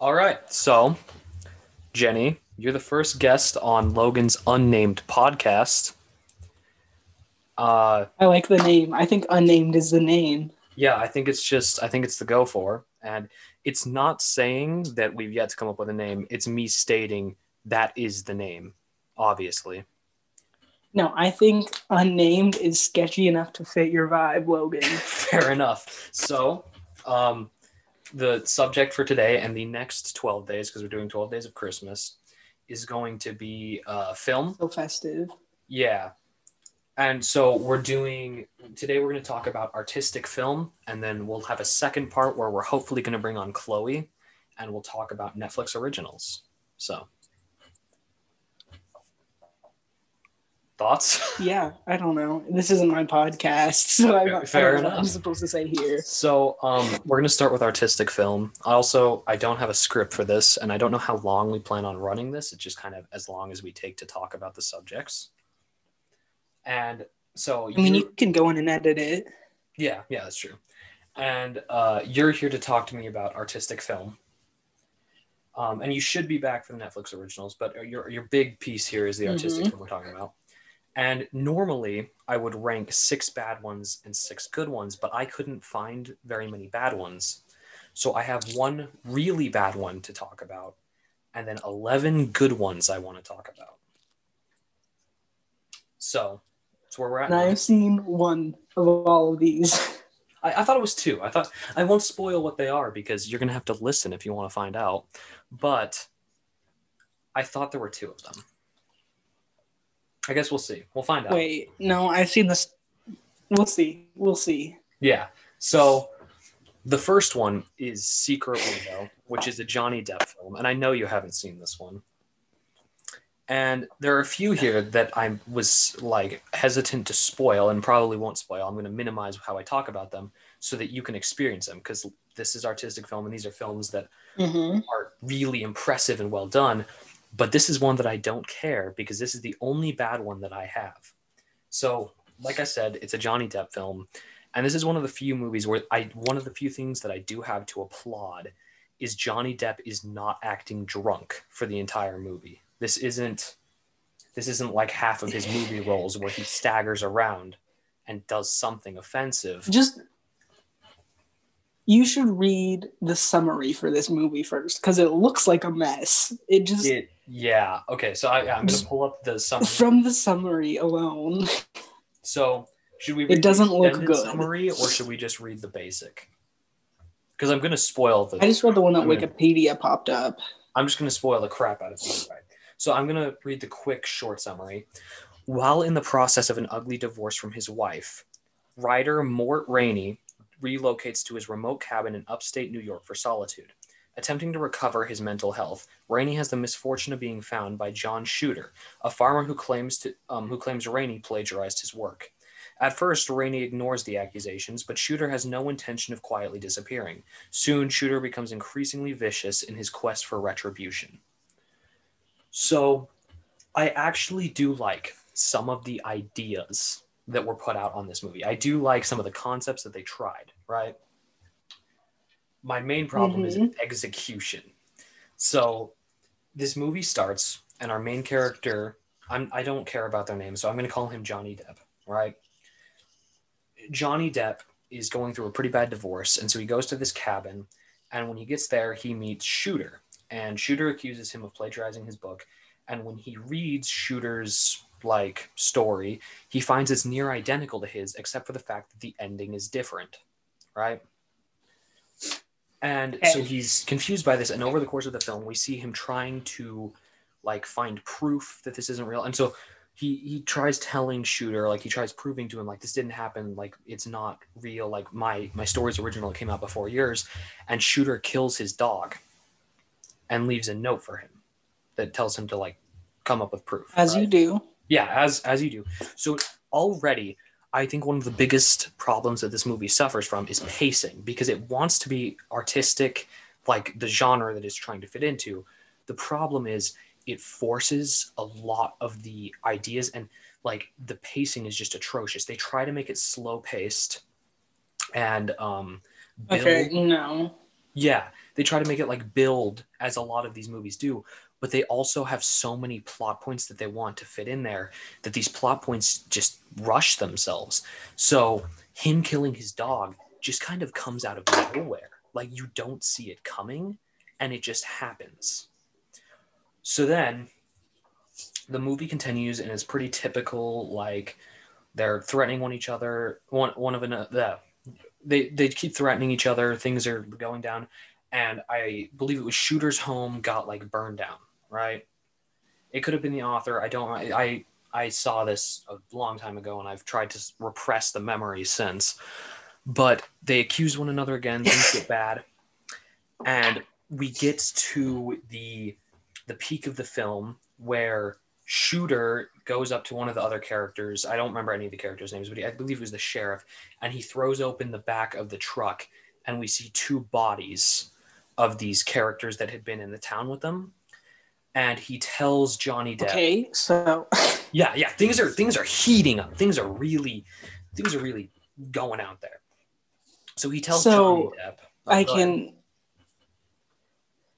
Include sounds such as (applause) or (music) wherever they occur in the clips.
All right. So, Jenny, you're the first guest on Logan's unnamed podcast. Uh, I like the name. I think unnamed is the name. yeah, I think it's just, I think it's the go for. And it's not saying that we've yet to come up with a name. It's me stating that is the name, obviously. No, I think unnamed is sketchy enough to fit your vibe, Logan. (laughs) Fair enough. So, um, the subject for today and the next 12 days, because we're doing 12 days of Christmas, is going to be uh, film. So festive. Yeah. And so we're doing today we're going to talk about artistic film and then we'll have a second part where we're hopefully going to bring on Kloe and we'll talk about Netflix originals. So Thoughts? Yeah, I don't know. This isn't my podcast, (laughs) so I'm not Fair I don't know what I'm supposed to say here. So um, we're going to start with artistic film. I also I don't have a script for this and I don't know how long we plan on running this. It's just kind of as long as we take to talk about the subjects. And so I mean, you- can go in and edit it. Yeah, yeah, that's true. And uh, you're here to talk to me about artistic film. Um, and you should be back for the Netflix originals, but your your big piece here is the artistic Mhm. film we're talking about. And normally I would rank six bad ones and six good ones, but I couldn't find very many bad ones. So I have one really bad one to talk about, and then 11 good ones I want to talk about. So that's where we're at. And. I've seen one of all of these. (laughs) I, I thought it was two. I thought I won't spoil what they are because you're gonna have to listen if you want to find out. But I thought there were two of them. I guess we'll see. We'll find out. Wait, no, I've seen this. We'll see. We'll see. Yeah. So the first one is Secret Window, which is a Johnny Depp film, and I know you haven't seen this one. And there are a few here that I was like hesitant to spoil and probably won't spoil. I'm going to minimize how I talk about them so that you can experience them because this is artistic film and these are films that Mm-hmm. are really impressive and well done. But this is one that I don't care because this is the only bad one that I have. So, like I said, it's a Johnny Depp film. And this is one of the few movies where I, one of the few things that I do have to applaud is Johnny Depp is not acting drunk for the entire movie. This isn't, this isn't like half of his movie (laughs) roles where he staggers around and does something offensive. Just you should read the summary for this movie first because it looks like a mess. It just It, yeah. Okay. So I, I'm going to pull up the summary. from the summary alone. So should we? It read the doesn't look good. Summary, or should we just read the basic? Because I'm going to spoil the. I just read the one that I'm gonna- Wikipedia popped up. I'm just going to spoil the crap out of it. So I'm going to read the quick, short summary. While in the process of an ugly divorce from his wife, writer Mort Rainey relocates to his remote cabin in upstate New York for solitude. Attempting to recover his mental health, Rainey has the misfortune of being found by John Shooter, a farmer who claims to um, who claims Rainey plagiarized his work. At first, Rainey ignores the accusations, but Shooter has no intention of quietly disappearing. Soon, Shooter becomes increasingly vicious in his quest for retribution. So, I actually do like some of the ideas that were put out on this movie. I do like some of the concepts that they tried, right? My main problem is mm-hmm. execution. So, this movie starts, and our main character, I'm, I don't care about their name, so I'm going to call him Johnny Depp, right? Johnny Depp is going through a pretty bad divorce, and so he goes to this cabin, and when he gets there, he meets Shooter, and Shooter accuses him of plagiarizing his book. And when he reads Shooter's like story, he finds it's near identical to his, except for the fact that the ending is different, right? And so he's confused by this, and over the course of the film, we see him trying to like find proof that this isn't real, and so he he tries telling Shooter, like he tries proving to him, like this didn't happen, like it's not real, like my my story's original, it came out before yours, and Shooter kills his dog, and leaves a note for him that tells him to like come up with proof. As right? you do. Yeah, as as you do. So already, I think one of the biggest problems that this movie suffers from is pacing because it wants to be artistic, like the genre that it's trying to fit into. The problem is it forces a lot of the ideas and like the pacing is just atrocious. They try to make it slow paced and um build Okay, no. yeah, they try to make it like build as a lot of these movies do, but they also have so many plot points that they want to fit in there that these plot points just rush themselves. So him killing his dog just kind of comes out of nowhere. Like you don't see it coming and it just happens. So then the movie continues and is pretty typical like they're threatening one each other one one of another they they keep threatening each other things are going down and i believe it was shooter's home got like burned down right? It could have been the author. I don't i i saw this a long time ago and i've tried to repress the memory since but they accuse one another again things get (laughs) bad. And we get to the the peak of the film where shooter goes up to one of the other characters. I don't remember any of the characters names but he, i believe it was the sheriff and he throws open the back of the truck and we see two bodies of these characters that had been in the town with them and he tells johnny depp Okay, so (laughs) yeah yeah things are things are heating up things are really things are really going out there so he tells So, johnny depp oh, I go ahead. can.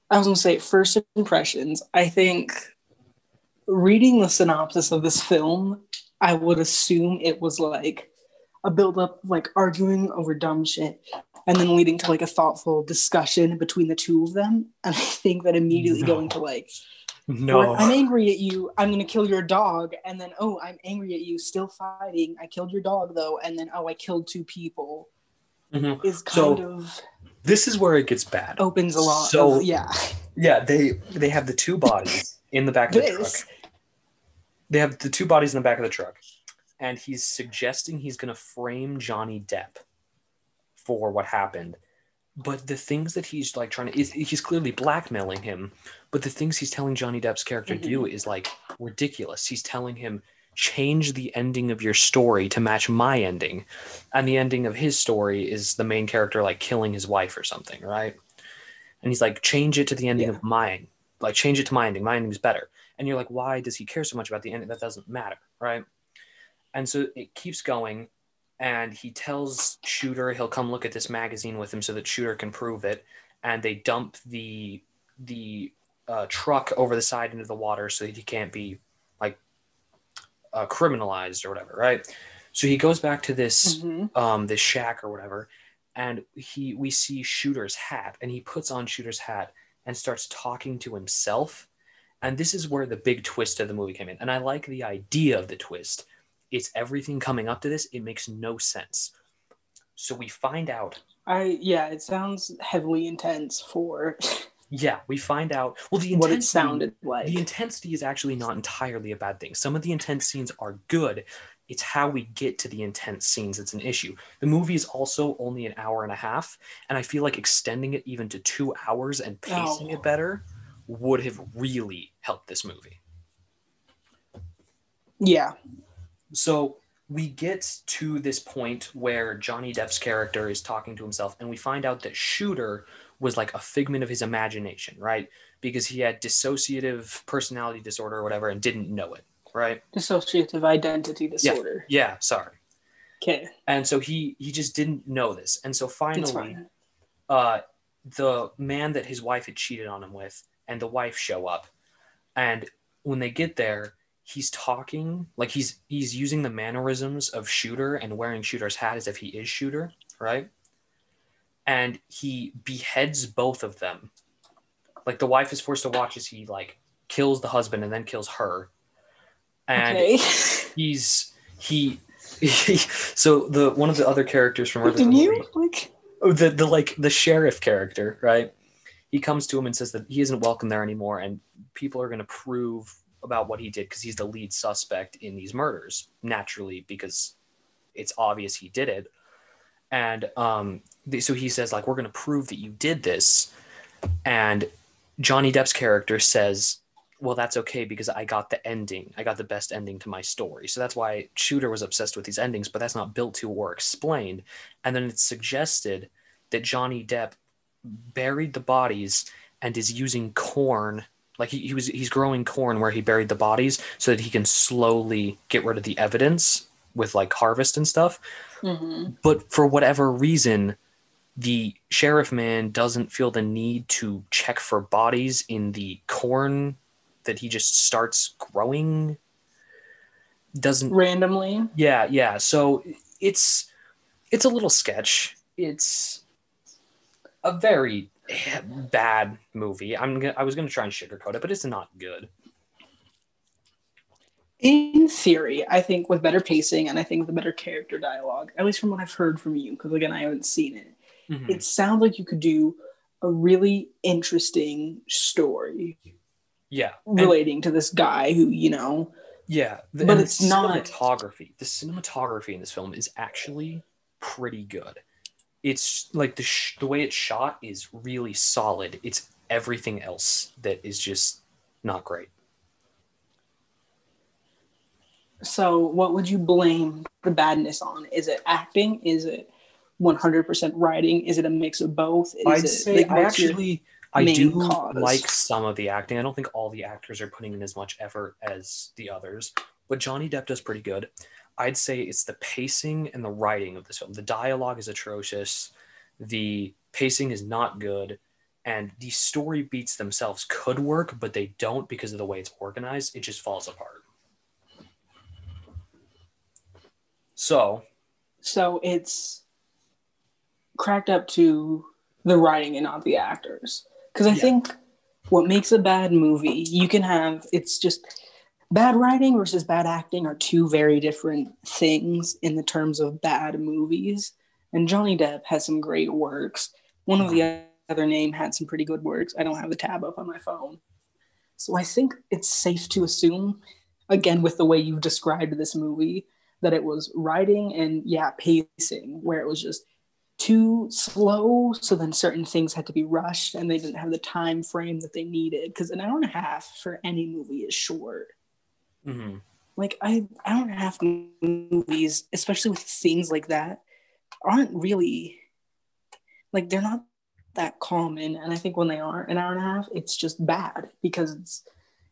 I was gonna say first impressions. I think reading the synopsis of this film, I would assume it was like a buildup, like arguing over dumb shit, and then leading to like a thoughtful discussion between the two of them. And I think that immediately No. going to like, no I'm angry at you. I'm gonna kill your dog, and then oh, I'm angry at you. Still fighting. I killed your dog though, and then oh, I killed two people. Mhm. Is So- kind of this is where it gets bad opens a lot. So- of, yeah. Yeah, they they have the two bodies in the back of the truck. They have the two bodies in the back of the truck, and he's suggesting he's going to frame Johnny Depp for what happened. But the things that he's like trying to is he's clearly blackmailing him. But the things he's telling Johnny Depp's character to do mm-hmm. is like ridiculous. He's telling him change the ending of your story to match my ending, and the ending of his story is the main character like killing his wife or something, right? and he's like change it to the ending Yeah. of mine like change it to my ending my ending's better and you're like why does he care so much about the ending that doesn't matter right and so it keeps going and he tells shooter he'll come look at this magazine with him so that shooter can prove it and they dump the the uh, truck over the side into the water so that he can't be like uh, criminalized or whatever right so he goes back to this Mhm. um this shack or whatever and he we see shooter's hat and he puts on shooter's hat and starts talking to himself and this is where the big twist of the movie came in and i like the idea of the twist it's everything coming up to this it makes no sense so we find out I yeah, it sounds heavily intense for yeah we find out well the what it sounded like. the intensity is actually not entirely a bad thing. Some of the intense scenes are good. It's how we get to the intense scenes that's an issue. The movie is also only an hour and a half, and I feel like extending it even to two hours and pacing Oh. it better would have really helped this movie. yeah. So we get to this point where Johnny Depp's character is talking to himself, and we find out that Shooter was like a figment of his imagination, right? Because he had dissociative personality disorder or whatever and didn't know it, right? Dissociative identity disorder. Yeah, yeah sorry. Okay. And so he he just didn't know this, and so finally, uh, the man that his wife had cheated on him with and the wife show up, and when they get there, he's talking like he's he's using the mannerisms of Shooter and wearing Shooter's hat as if he is Shooter, right? And he beheads both of them. Like the wife is forced to watch as he like kills the husband and then kills her, and okay. (laughs) he's he, (laughs) so the one of the other characters from Can the you like oh, the the like the sheriff character, right? He comes to him and says that he isn't welcome there anymore, and people are going to prove about what he did because he's the lead suspect in these murders, naturally, because it's obvious he did it. And um, so he says, like, we're going to prove that you did this. And Johnny Depp's character says, well, that's okay because I got the ending. I got the best ending to my story. So that's why Shooter was obsessed with these endings, but that's not built to or explained. And then it's suggested that Johnny Depp buried the bodies and is using corn. Like he, he was he's growing corn where he buried the bodies so that he can slowly get rid of the evidence with like harvest and stuff. mhm. But for whatever reason, the sheriff man doesn't feel the need to check for bodies in the corn that he just starts growing doesn't randomly. yeah yeah so it's it's a little sketch it's a very (sighs) bad movie. I'm gonna, i was gonna try and sugarcoat it but it's not good. In theory, I think with better pacing and I think with a better character dialogue, at least from what I've heard from you, because again, I haven't seen it, Mhm. it sounds like you could do a really interesting story yeah. And- relating to this guy who, you know, yeah. The- but and the it's not- cinematography the cinematography in this film is actually pretty good it's like the sh- the way it's shot is really solid it's everything else that is just not great so what would you blame the badness on? Is it acting? Is it 100% writing? Is it a mix of both? Is I'd it, say like, I actually I do cause? like some of the acting. I don't think all the actors are putting in as much effort as the others, but Johnny Depp does pretty good. I'd say it's the pacing and the writing of this film. The dialogue is atrocious. The pacing is not good. And the story beats themselves could work, but they don't because of the way it's organized. It just falls apart. So, So it's cracked up to the writing and not the actors. Because I Yeah. think what makes a bad movie, you can have, it's just bad writing versus bad acting are two very different things in the terms of bad movies. And Johnny Depp has some great works. One of the other name had some pretty good works. I don't have the tab up on my phone. So I think it's safe to assume, again, with the way you've described this movie, that it was writing and yeah pacing where it was just too slow so then certain things had to be rushed and they didn't have the time frame that they needed because an hour and a half for any movie is short mhm. like i hour and a half movies especially with things like that aren't really like they're not that common and i think when they are an hour and a half it's just bad because it's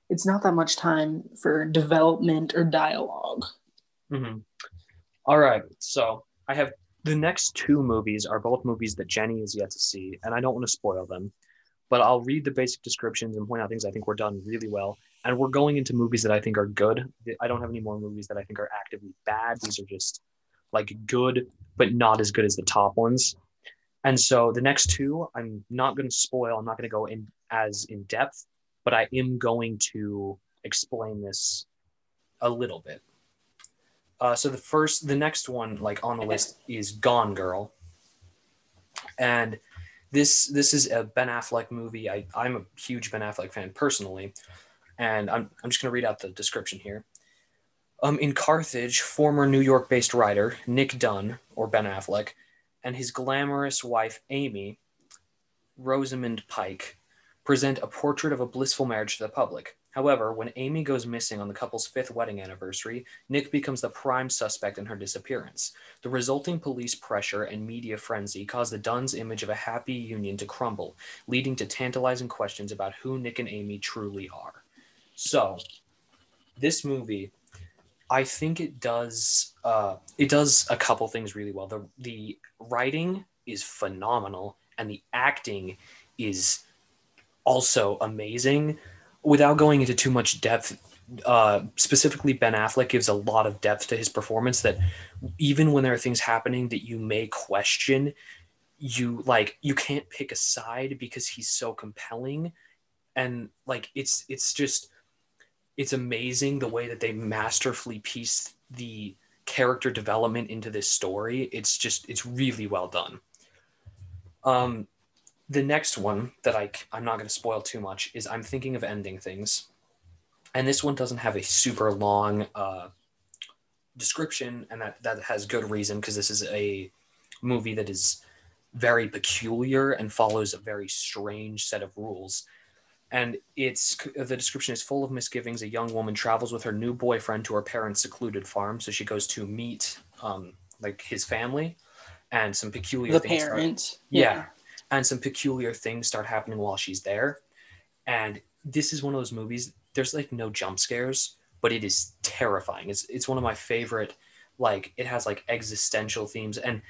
it's not that much time for development or dialogue Mhm. All right. So I have the next two movies are both movies that Jenny is yet to see, and I don't want to spoil them, but I'll read the basic descriptions and point out things I think were done really well. And we're going into movies that I think are good. I don't have any more movies that I think are actively bad. These are just like good, but not as good as the top ones. And so the next two, I'm not going to spoil. I'm not going to go in as in depth, but I am going to explain this a little bit. Uh, so the first, the next one, like on the list, is Gone Girl, and this this is a Ben Affleck movie. I I'm a huge Ben Affleck fan personally, and I'm I'm just gonna read out the description here. Um, in Carthage, former New York-based writer Nick Dunne, or Ben Affleck, and his glamorous wife Amy, Rosamund Pike, present a portrait of a blissful marriage to the public. However, when Amy goes missing on the couple's fifth wedding anniversary, Nick becomes the prime suspect in her disappearance. The resulting police pressure and media frenzy cause the Dunne's image of a happy union to crumble, leading to tantalizing questions about who Nick and Amy truly are. So, this movie, I think it does uh, it does a couple things really well. The the writing is phenomenal, and the acting is also amazing without going into too much depth, uh, specifically Ben Affleck gives a lot of depth to his performance that even when there are things happening that you may question, you like you can't pick a side because he's so compelling and like it's it's just it's amazing the way that they masterfully piece the character development into this story. It's just it's really well done. Um the next one that I I'm not going to spoil too much is I'm thinking of ending things, and this one doesn't have a super long uh, description, and that that has good reason because this is a movie that is very peculiar and follows a very strange set of rules. And it's the description is full of misgivings. A young woman travels with her new boyfriend to her parents' secluded farm, so she goes to meet um, like his family, and some peculiar the things start- parents yeah. And some peculiar things start happening while she's there. And this is one of those movies, there's like no jump scares, but it is terrifying. It's it's one of my favorite, like it has like existential themes and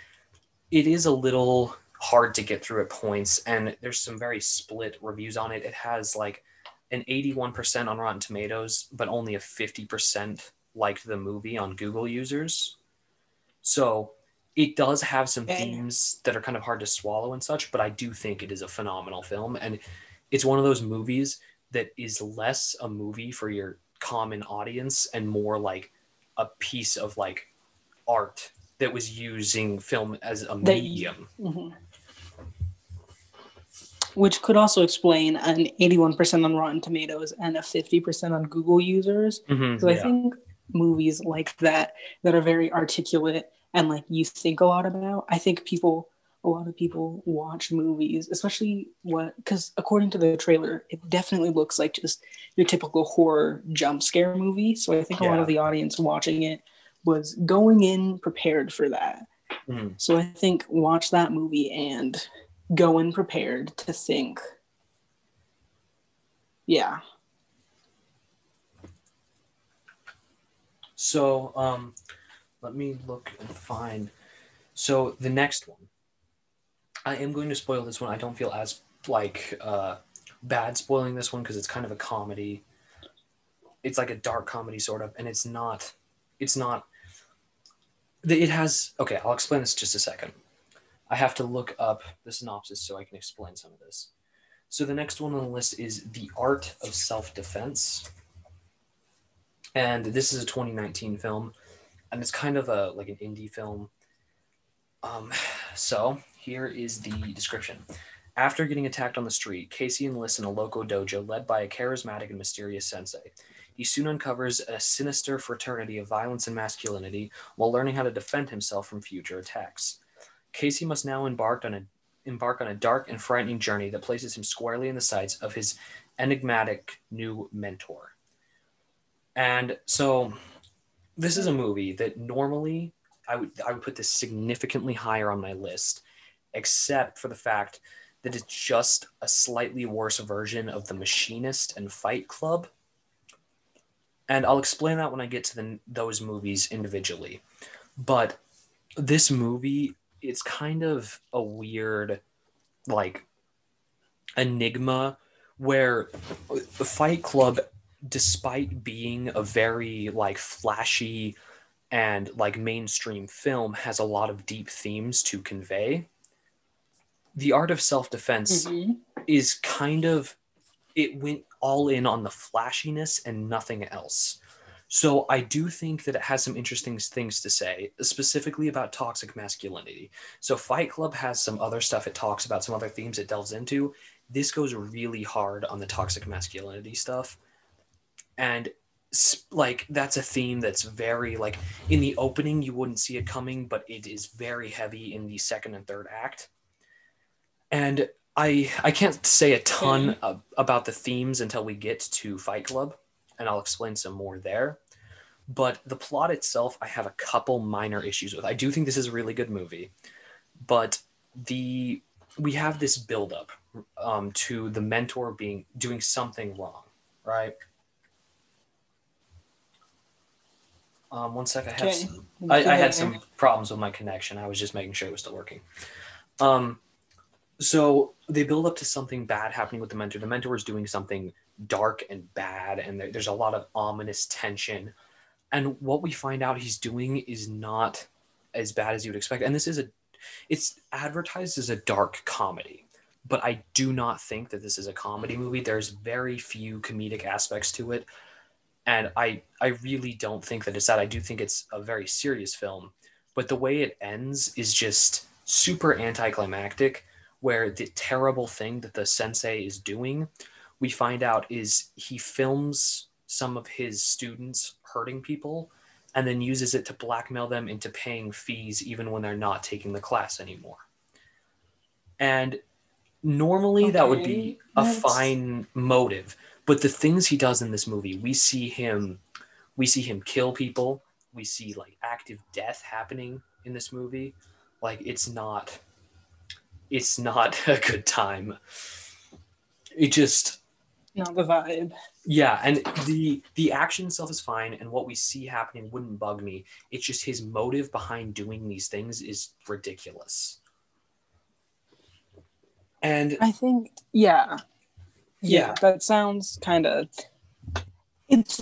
it is a little hard to get through at points, and there's some very split reviews on it. It has like an 81% on Rotten Tomatoes, but only a 50% liked the movie on Google users. So it does have some themes that are kind of hard to swallow and such, but I do think it is a phenomenal film. And it's one of those movies that is less a movie for your common audience and more like a piece of like art that was using film as a medium. Mhm. Which could also explain an 81% on Rotten Tomatoes and a 50% on Google users. Mhm, So I think movies like that, that are very articulate and like you think a lot about, I think people, a lot of people watch movies, especially what, because according to the trailer, it definitely looks like just your typical horror jump scare movie. So I think a lot of the audience watching it was going in prepared for that. Mhm. So I think watch that movie and go in prepared to sink. Yeah. So, um, let me look and find. So the next one, I am going to spoil this one. I don't feel as like uh, bad spoiling this one because it's kind of a comedy. It's like a dark comedy sort of, and it's not. It's not. It has okay. I'll explain this just a second. I have to look up the synopsis so I can explain some of this. So the next one on the list is The Art of Self-Defense. And this is a 2019 film and it's kind of a like an indie film. Um, so here is the description. After getting attacked on the street, Casey enlists in a local dojo led by a charismatic and mysterious sensei. He soon uncovers a sinister fraternity of violence and masculinity while learning how to defend himself from future attacks. Casey must now embark on a embark on a dark and frightening journey that places him squarely in the sights of his enigmatic new mentor. And so this is a movie that normally I would I would put this significantly higher on my list, except for the fact that it's just a slightly worse version of The Machinist and Fight Club. And I'll explain that when I get to the, those movies individually. But this movie, it's kind of a weird, like, enigma where Fight Club despite being a very like flashy and like mainstream film has a lot of deep themes to convey the art of self-defense Mhm. is kind of it went all in on the flashiness and nothing else so i do think that it has some interesting things to say specifically about toxic masculinity. So fight club has some other stuff it talks about some other themes it delves into. This goes really hard on the toxic masculinity stuff. And like that's a theme that's very like in the opening you wouldn't see it coming but it is very heavy in the second and third act. And i i can't say a ton mm-hmm. ab- about the themes until we get to fight club and i'll explain some more there but the plot itself i have a couple minor issues with i do think this is a really good movie but the we have this buildup um, to the mentor being doing something wrong right um, one sec i had Okay. some I, I had some problems with my connection. I was just making sure it was still working. Um, so they build up to something bad happening with the mentor. The mentor is doing something dark and bad, and there, there's a lot of ominous tension. And what we find out he's doing is not as bad as you would expect. And this is a, it's advertised as a dark comedy, but I do not think that this is a comedy movie. There's very few comedic aspects to it and I I really don't think that it's that. I do think it's a very serious film, but the way it ends is just super anticlimactic. Where the terrible thing that the sensei is doing, we find out is he films some of his students hurting people, and then uses it to blackmail them into paying fees even when they're not taking the class anymore. And normally that would be a that's- fine motive but the things he does in this movie we see him we see him kill people. We see like active death happening in this movie. Like it's not it's not (laughs) a good time. It just Not the vibe. yeah and the the action itself is fine and what we see happening wouldn't bug me it's just his motive behind doing these things is ridiculous And I think, yeah. Yeah, Yeah. that sounds kind of. It's.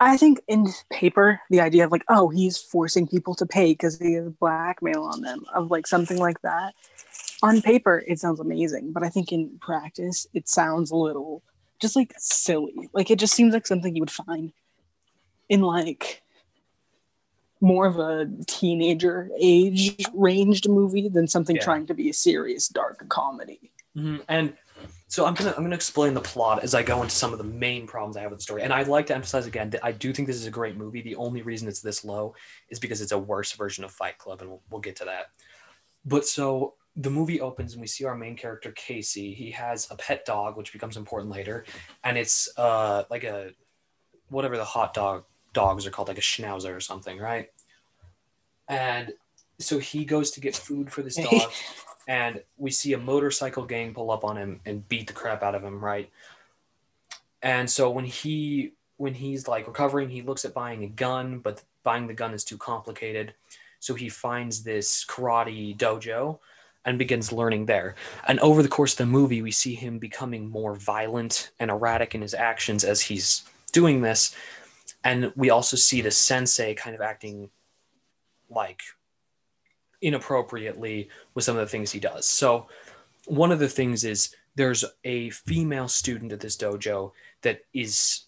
I think in paper, the idea of like, oh, he's forcing people to pay because he has blackmail on them, of like something like that. On paper, it sounds amazing, but I think in practice, it sounds a little just like silly. Like it just seems like something you would find in like more of a teenager age ranged movie than something Yeah. trying to be a serious dark comedy. Mhm. And so I'm gonna I'm gonna explain the plot as I go into some of the main problems I have with the story. And I'd like to emphasize again that I do think this is a great movie. The only reason it's this low is because it's a worse version of Fight Club, and we'll, we'll get to that. But so the movie opens and we see our main character Casey. He has a pet dog, which becomes important later, and it's uh like a whatever the hot dog dogs are called, like a schnauzer or something, right? And so he goes to get food for this (laughs) dog and we see a motorcycle gang pull up on him and beat the crap out of him right and so when he when he's like recovering he looks at buying a gun but buying the gun is too complicated so he finds this karate dojo and begins learning there and over the course of the movie we see him becoming more violent and erratic in his actions as he's doing this and we also see the sensei kind of acting like inappropriately with some of the things he does. So one of the things is there's a female student at this dojo that is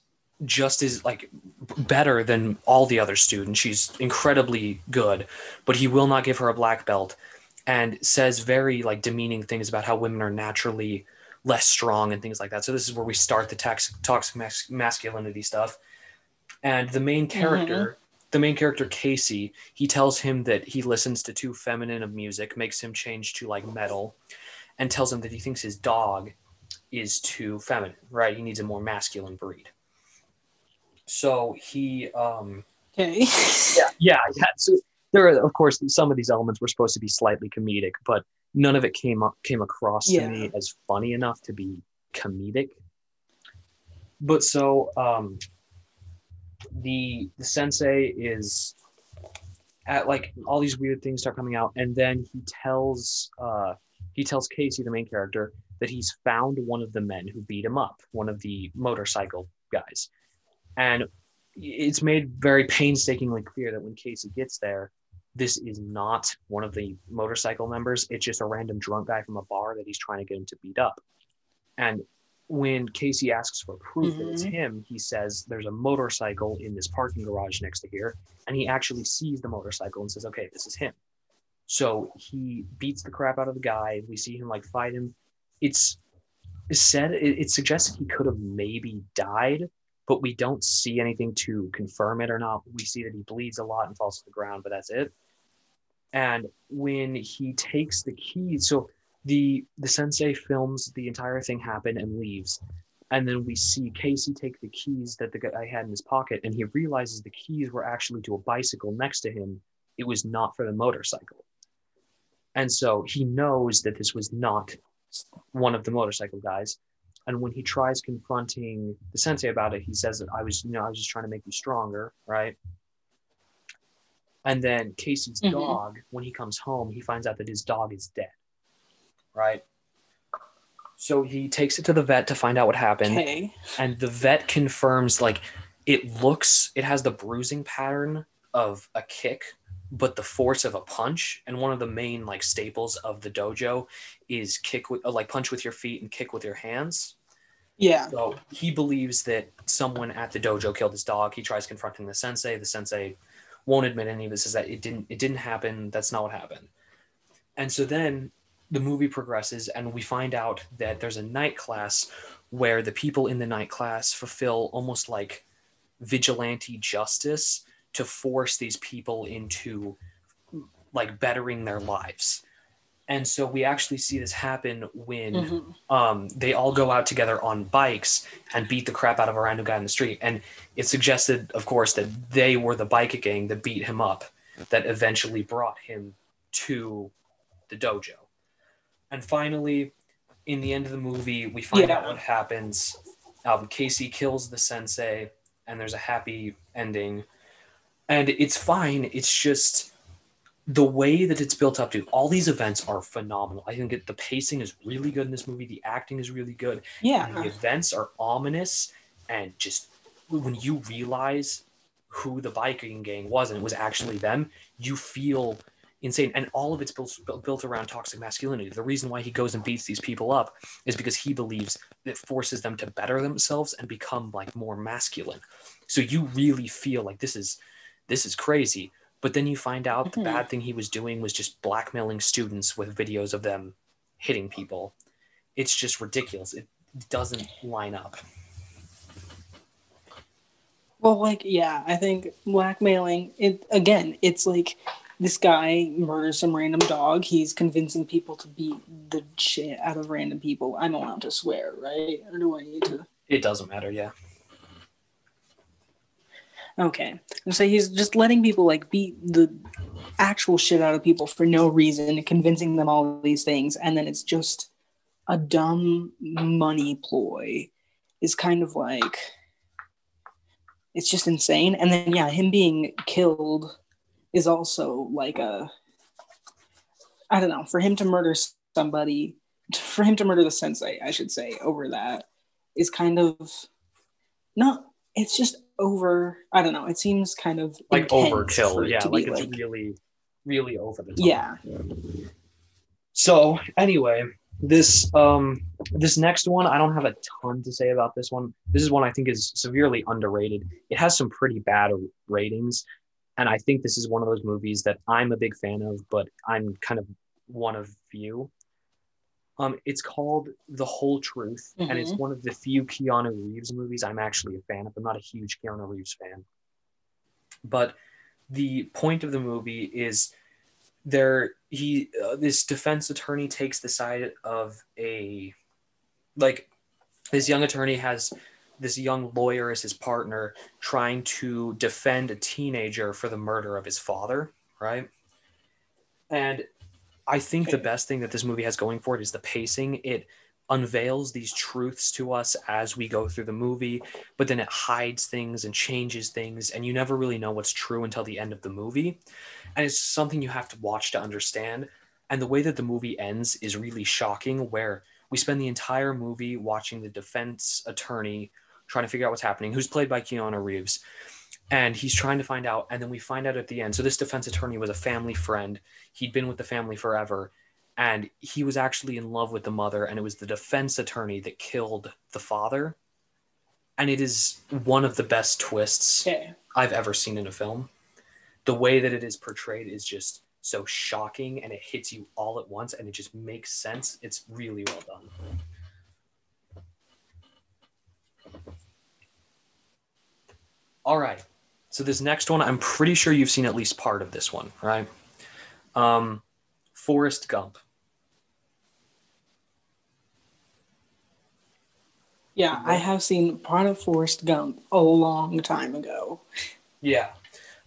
just as like better than all the other students. She's incredibly good, but he will not give her a black belt and says very like demeaning things about how women are naturally less strong and things like that. So this is where we start the tax- toxic mas- masculinity stuff. And the main character, the main character Casey, he tells him that he listens to too feminine of music, makes him change to like metal, and tells him that he thinks his dog is too feminine, right? He needs a more masculine breed. So he um Okay. (laughs) yeah, yeah, yeah. So there are, of course, some of these elements were supposed to be slightly comedic, but none of it came up came across to me as funny enough to be comedic. But so um, the the sensei is at like all these weird things start coming out, and then he tells uh, he tells Casey, the main character, that he's found one of the men who beat him up, one of the motorcycle guys, and it's made very painstakingly clear that when Casey gets there, this is not one of the motorcycle members. It's just a random drunk guy from a bar that he's trying to get him to beat up. And when Casey asks for proof that it's Mhm. him, he says there's a motorcycle in this parking garage next to here. And he actually sees the motorcycle and says, okay, this is him. So he beats the crap out of the guy. We see him like fight him. It's it's said it, it suggests he could have maybe died, but we don't see anything to confirm it or not. We see that he bleeds a lot and falls to the ground, but that's it. And when he takes the keys, so the the sensei films the entire thing happen and leaves. And then we see Casey take the keys that the guy had in his pocket, and he realizes the keys were actually to a bicycle next to him. It was not for the motorcycle. And so he knows that this was not one of the motorcycle guys. And when he tries confronting the sensei about it, he says that I was, you know, I was just trying to make you stronger, right? And then Casey's Mhm. dog, when he comes home, he finds out that his dog is dead, right? So he takes it to the vet to find out what happened Okay. and the vet confirms like it looks it has the bruising pattern of a kick but the force of a punch and one of the main like staples of the dojo is kick with like punch with your feet and kick with your hands. Yeah. so he believes that someone at the dojo killed his dog. He tries confronting the sensei. The sensei won't admit any of this is that it didn't it didn't happen. That's not what happened. And so then the movie progresses and we find out that there's a night class where the people in the night class fulfill almost like vigilante justice to force these people into like bettering their lives and so we actually see this happen when Mhm. um, they all go out together on bikes and beat the crap out of a random guy in the street. And it suggested, of course, that they were the bike gang that beat him up, that eventually brought him to the dojo. And finally, in the end of the movie, we find Yeah. out what happens. Um, Casey kills the sensei, and there's a happy ending. And it's fine. It's just the way that it's built up to all these events are phenomenal. I think it, the pacing is really good in this movie. The acting is really good. Yeah. And the events are ominous and just when you realize who the Viking gang was and it was actually them, you feel insane. And all of it's built, built around toxic masculinity. The reason why he goes and beats these people up is because he believes it forces them to better themselves and become like more masculine. So you really feel like this is this is crazy. But then you find out the Mhm. bad thing he was doing was just blackmailing students with videos of them hitting people. It's just ridiculous. It doesn't line up. Well, like, yeah, I think blackmailing it again, it's like this guy murders some random dog. He's convincing people to beat the shit out of random people. I'm allowed to swear, right? Or do I need to? It doesn't matter, yeah. Okay. So he's just letting people like beat the actual shit out of people for no reason, convincing them all these things, and then it's just a dumb money ploy. Is kind of like it's just insane. And then yeah, him being killed is also like a I don't know, for him to murder somebody, for him to murder the sensei, I should say, over that is kind of not it's just over i don't know it seems kind of Like overkill, yeah. Like it's really, really over the top. yeah So anyway, this um this next one, I don't have a ton to say about this one. This is one I think is severely underrated. It has some pretty bad ratings, and I think this is one of those movies that I'm a big fan of, but I'm kind of one of few. Um, it's called The Whole Truth, and it's Mhm. one of the few Keanu Reeves movies I'm actually a fan of. I'm not a huge Keanu Reeves fan, but the point of the movie is there he uh, this defense attorney takes the side of a like this young attorney has this young lawyer as his partner trying to defend a teenager for the murder of his father right and i think the best thing that this movie has going for it is the pacing. It unveils these truths to us as we go through the movie but then it hides things and changes things and you never really know what's true until the end of the movie. And it's something you have to watch to understand. And the way that the movie ends is really shocking where we spend the entire movie watching the defense attorney trying to figure out what's happening who's played by keanu reeves and he's trying to find out and then we find out at the end so this defense attorney was a family friend he'd been with the family forever and he was actually in love with the mother and it was the defense attorney that killed the father and it is one of the best twists okay I've ever seen in a film. The way that it is portrayed is just so shocking and it hits you all at once and it just makes sense. It's really well done. All right. So this next one, I'm pretty sure you've seen at least part of this one, right? Um, Forrest Gump. yeah i have seen part of forrest gump a long time ago Yeah.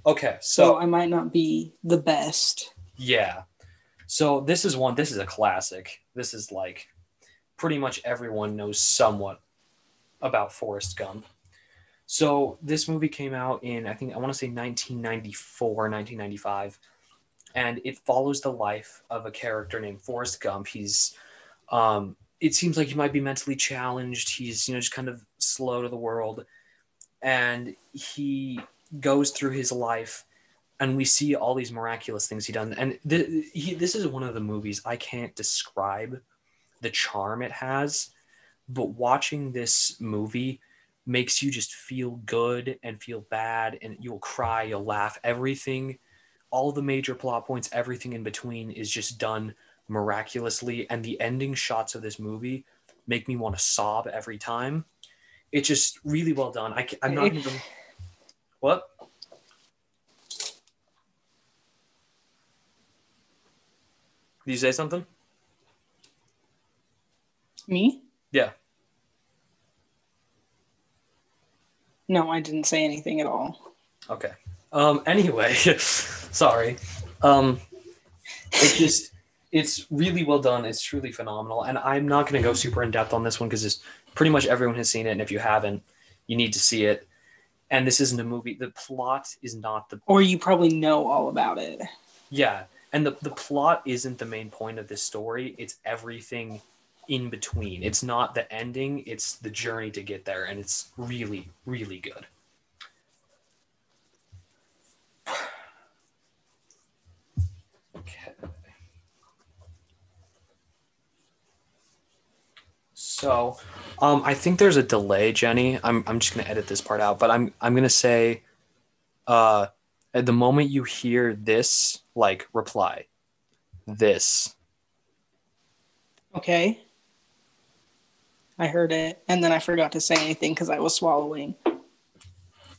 Okay. so So i might not be the best Yeah. So this is one, this is a classic. This is like pretty much everyone knows somewhat about Forrest Gump. So this movie came out in, I think, I want to say 1994, 1995. And it follows the life of a character named Forrest Gump. He's, um, it seems like he might be mentally challenged. He's, you know, just kind of slow to the world. And he goes through his life and we see all these miraculous things he done and th- he, this is one of the movies i can't describe the charm it has but watching this movie makes you just feel good and feel bad and you'll cry you'll laugh. Everything all the major plot points everything in between is just done miraculously and the ending shots of this movie make me want to sob every time. It's just really well done. I, i'm not even what? Did you say something? me? Yeah. No i didn't say anything at all Okay. Um. Anyway, (laughs) sorry. Um. It just it's really well done. It's truly phenomenal, and I'm not going to go super in depth on this one because pretty much everyone has seen it, and if you haven't, you need to see it. And this isn't a movie. The plot is not the or you probably know all about it Yeah, and the the plot isn't the main point of this story. It's everything in between. It's not the ending. It's the journey to get there, and it's really really good. (sighs) Okay. So, um, I think there's a delay, Jenny. I'm, I'm just gonna edit this part out, but I'm I'm gonna say, uh, at the moment you hear this, like reply, this. Okay. I heard it, and then I forgot to say anything because I was swallowing.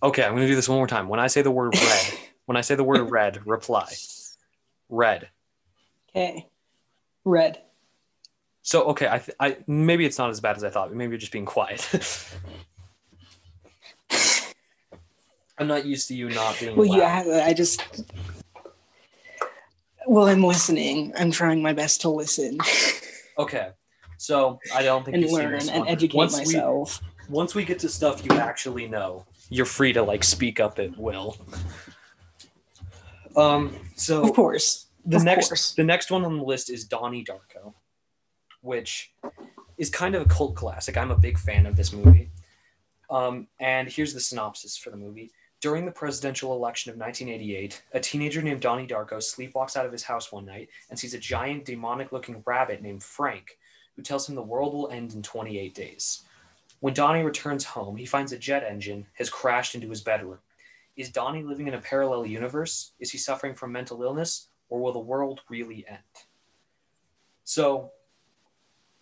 Okay, I'm gonna do this one more time. When I say the word (laughs) red, when I say the word red, reply. Red. Okay. Red. So okay, I, th- I maybe it's not as bad as I thought. Maybe you're just being quiet. (laughs) I'm not used to you not being. Well, loud. yeah, I just. Well, I'm listening. I'm trying my best to listen Okay, so I don't think and learn and educate once myself. We, once we get to stuff you actually know, you're free to like speak up at will. Um. So Of course. the of next course. the next one on the list is Donnie Darko, which is kind of a cult classic. I'm a big fan of this movie. Um, and here's the synopsis for the movie. During the presidential election of 1988, a teenager named Donnie Darko sleepwalks out of his house one night and sees a giant demonic looking rabbit named Frank, who tells him the world will end in 28 days. When Donnie returns home, he finds a jet engine has crashed into his bedroom. Is Donnie living in a parallel universe? Is he suffering from mental illness? Or will the world really end? So,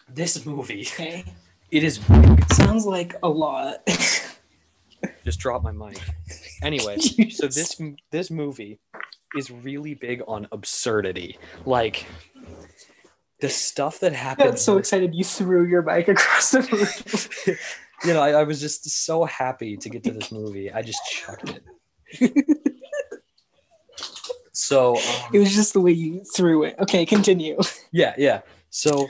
this movie, Okay. (laughs) it is. Sounds like a lot. (laughs) Just drop my mic. Anyway, (laughs) so this this movie is really big on absurdity. Like the stuff that (laughs) happened. I'm so excited you threw your bike across the (laughs) room. you know, I, I was just so happy to get to this movie. I just chucked it. So um, It was just the way you threw it. Okay, continue. yeah, yeah. So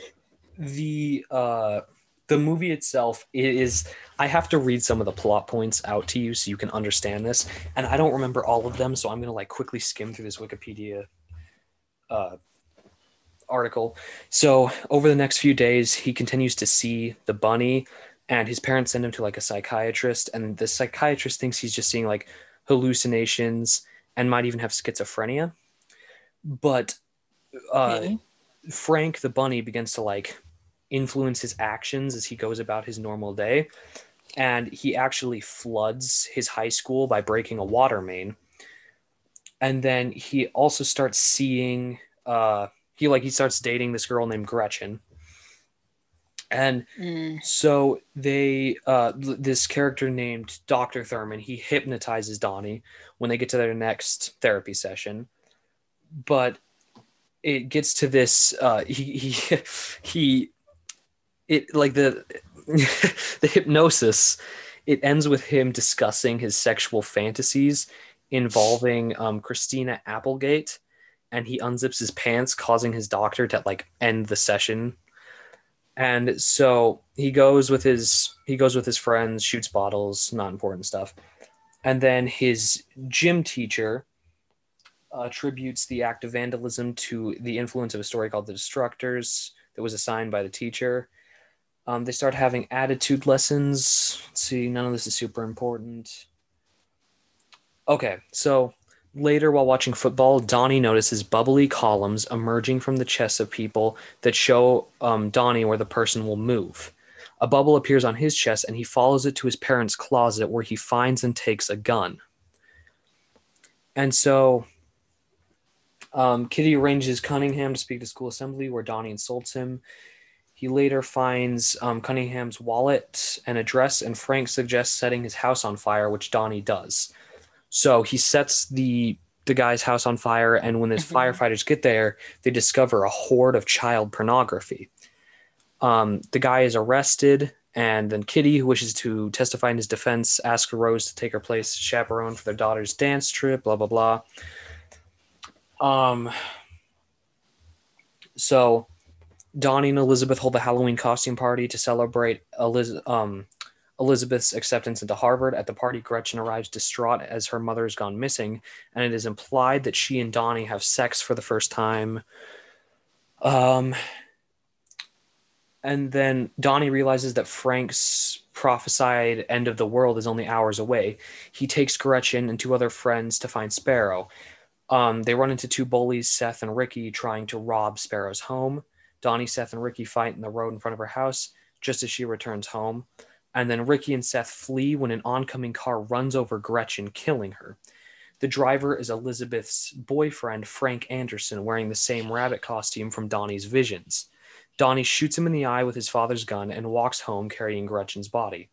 the uh the movie itself is I have to read some of the plot points out to you so you can understand this. And I don't remember all of them, so I'm gonna like quickly skim through this Wikipedia uh article. So over the next few days, he continues to see the bunny and his parents send him to like a psychiatrist, and the psychiatrist thinks he's just seeing like hallucinations and might even have schizophrenia. But uh Okay. Frank the bunny begins to like influence his actions as he goes about his normal day. And he actually floods his high school by breaking a water main. And then he also starts seeing uh he like he starts dating this girl named Gretchen. And Mm. so they uh this character named Dr. Thurman, he hypnotizes Donnie when they get to their next therapy session. But it gets to this uh (laughs) he he he it like the (laughs) the hypnosis it ends with him discussing his sexual fantasies involving um Christina Applegate and he unzips his pants causing his doctor to like end the session. And so he goes with his he goes with his friends shoots bottles not important stuff. And then his gym teacher attributes the act of vandalism to the influence of a story called the destructors that was assigned by the teacher. Um, they start having attitude lessons. Let's see none of this is super important. Okay so later while watching football donnie notices bubbly columns emerging from the chests of people that show um, donnie where the person will move a bubble appears on his chest and he follows it to his parents closet where he finds and takes a gun and so um, Kitty arranges Cunningham to speak to school assembly, where Donnie insults him. He later finds um, Cunningham's wallet and address, and Frank suggests setting his house on fire, which Donnie does. So he sets the the guy's house on fire, and when his Mhm. firefighters get there, they discover a hoard of child pornography. Um, the guy is arrested, and then Kitty, who wishes to testify in his defense, asks Rose to take her place as chaperone for their daughter's dance trip. Blah blah blah. Um. So, Donnie and Elizabeth hold a Halloween costume party to celebrate Eliz- um, Elizabeth's acceptance into Harvard. At the party, Gretchen arrives distraught as her mother has gone missing, and it is implied that she and Donnie have sex for the first time. Um, and then Donnie realizes that Frank's prophesied end of the world is only hours away. He takes Gretchen and two other friends to find Sparrow. Um, they run into two bullies, Seth and Ricky, trying to rob Sparrow's home. Donnie, Seth, and Ricky fight in the road in front of her house just as she returns home. And then Ricky and Seth flee when an oncoming car runs over Gretchen, killing her. The driver is Elizabeth's boyfriend, Frank Anderson, wearing the same rabbit costume from Donnie's visions. Donnie shoots him in the eye with his father's gun and walks home carrying Gretchen's body.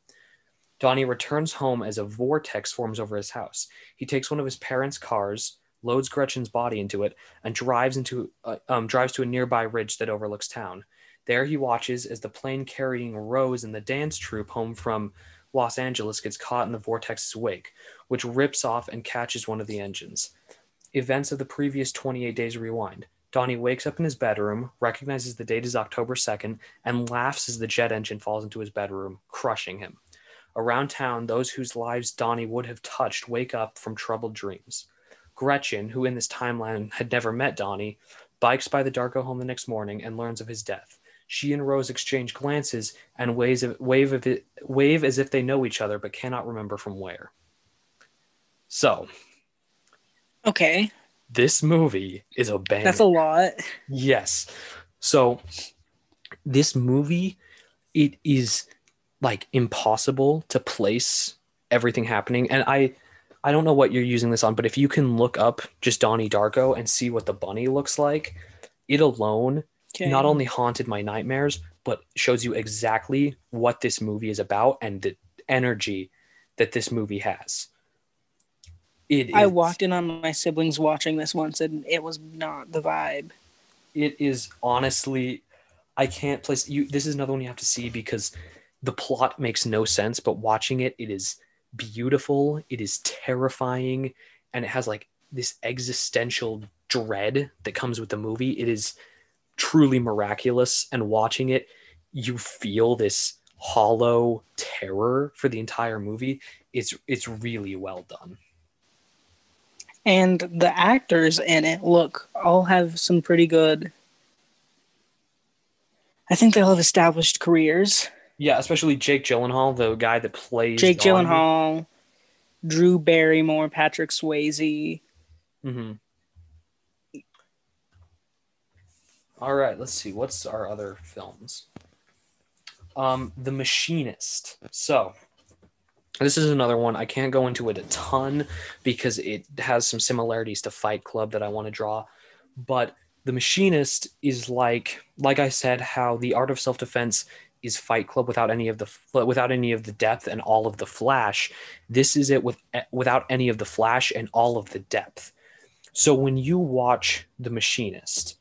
Donnie returns home as a vortex forms over his house. He takes one of his parents' cars, loads Gretchen's body into it, and drives into uh, um, drives to a nearby ridge that overlooks town. There he watches as the plane carrying Rose and the dance troupe home from Los Angeles gets caught in the vortex's wake, which rips off and catches one of the engines. Events of the previous 28 days rewind. Donnie wakes up in his bedroom, recognizes the date is October 2nd, and laughs as the jet engine falls into his bedroom, crushing him. Around town, those whose lives Donnie would have touched wake up from troubled dreams. Gretchen, who in this timeline had never met Donnie, bikes by the Darko home the next morning and learns of his death. She and Rose exchange glances and waves of, wave, of it, wave as if they know each other but cannot remember from where. So, Okay, this movie is a banger. that's a lot. Yes. So this movie, it is like impossible to place everything happening. And I I don't know what you're using this on, but if you can look up just Donnie Darko and see what the bunny looks like, it alone Okay. not only haunted my nightmares, but shows you exactly what this movie is about and the energy that this movie has. It I is- walked in on my siblings watching this once, and it was not the vibe. it is honestly i can't place you this is another one you have to see because the plot makes no sense but watching it it is beautiful it is terrifying and it has like this existential dread that comes with the movie it is truly miraculous and watching it you feel this hollow terror for the entire movie it's it's really well done And the actors in it look all have some pretty good. I think they all have established careers. yeah especially jake gyllenhaal the guy that plays Jake Donnie. Gyllenhaal, Drew Barrymore, Patrick Swayze. Mm-hmm. All right, let's see. What's our other films? Um, The Machinist. So, this is another one. I can't go into it a ton because it has some similarities to Fight Club that I want to draw. But The Machinist is like, like I said, how The Art of Self Defense is Fight Club without any of the without any of the depth and all of the flash. This is it with without any of the flash and all of the depth. So when you watch The Machinist,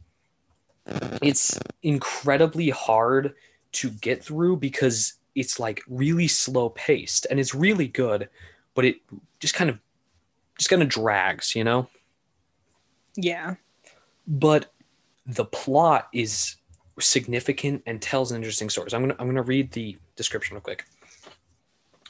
it's incredibly hard to get through because it's like really slow paced and it's really good, but it just kind of just kind of drags, you know? Yeah. But the plot is significant and tells an interesting story. So I'm gonna I'm gonna read the description real quick.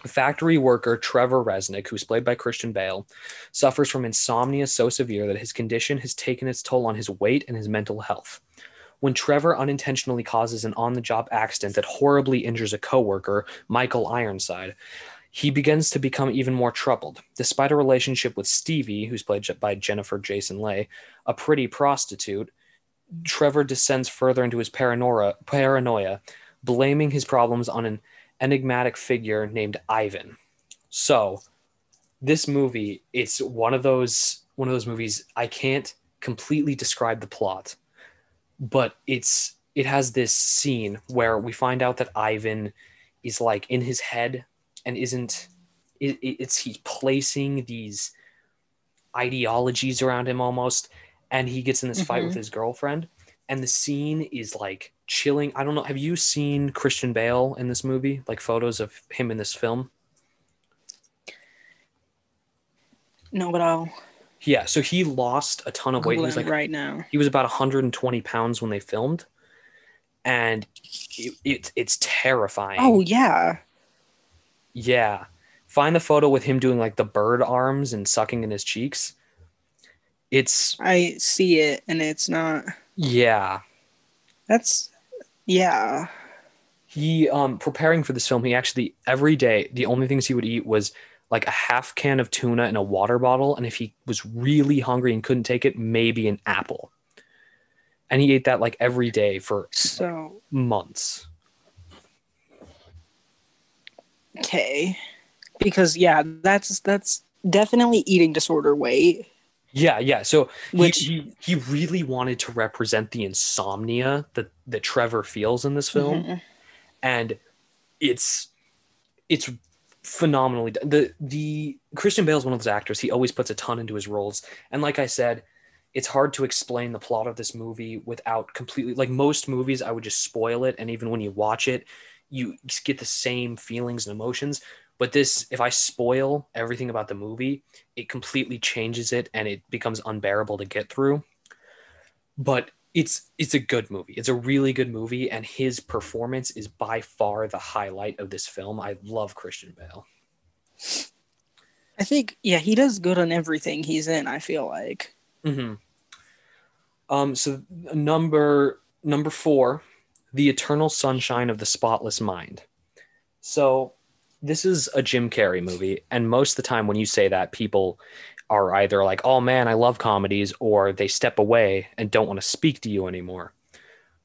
Factory worker Trevor Reznik, who's played by Christian Bale, suffers from insomnia so severe that his condition has taken its toll on his weight and his mental health. When Trevor unintentionally causes an on the job accident that horribly injures a coworker, Michael Ironside, he begins to become even more troubled. Despite a relationship with Stevie, who's played by Jennifer Jason Leigh, a pretty prostitute, Trevor descends further into his paranoia, paranoia, blaming his problems on an enigmatic figure named Ivan. So, this movie, it's one of those one of those movies I can't completely describe the plot, but it's it has this scene where we find out that Ivan is like in his head and isn't it, it's he's placing these ideologies around him almost and he gets in this fight Mhm. with his girlfriend and the scene is like chilling. I don't know have you seen christian bale in this movie? Like photos of him in this film? No, but I'll yeah so he lost a ton of weight he was like right now. he was about 120 pounds when they filmed and it, it, it's terrifying Oh yeah. Yeah. Find the photo with him doing like the bird arms and sucking in his cheeks. It's I see it and it's not yeah. that's yeah. He um preparing for this film, he actually every day the only things he would eat was like a half can of tuna and a water bottle and if he was really hungry and couldn't take it, maybe an apple. And he ate that like every day for So months. okay. Because yeah, that's that's definitely eating disorder weight. Yeah, yeah. So he- Which- he, he really wanted to represent the insomnia that that Trevor feels in this film, Mhm. and it's it's phenomenally done. the the Christian Bale is one of those actors. He always puts a ton into his roles, and like I said, it's hard to explain the plot of this movie without completely like most movies. I would just spoil it, and even when you watch it, you get the same feelings and emotions. But this, if I spoil everything about the movie, it completely changes it and it becomes unbearable to get through. But it's it's a good movie. It's a really good movie, and his performance is by far the highlight of this film. I love Christian Bale. I think yeah, he does good on everything he's in, I feel like. hmm Um. So number number four, the Eternal Sunshine of the Spotless Mind. So this is a Jim Carrey movie, and most of the time when you say that, people are either like, "Oh man, I love comedies," or they step away and don't want to speak to you anymore.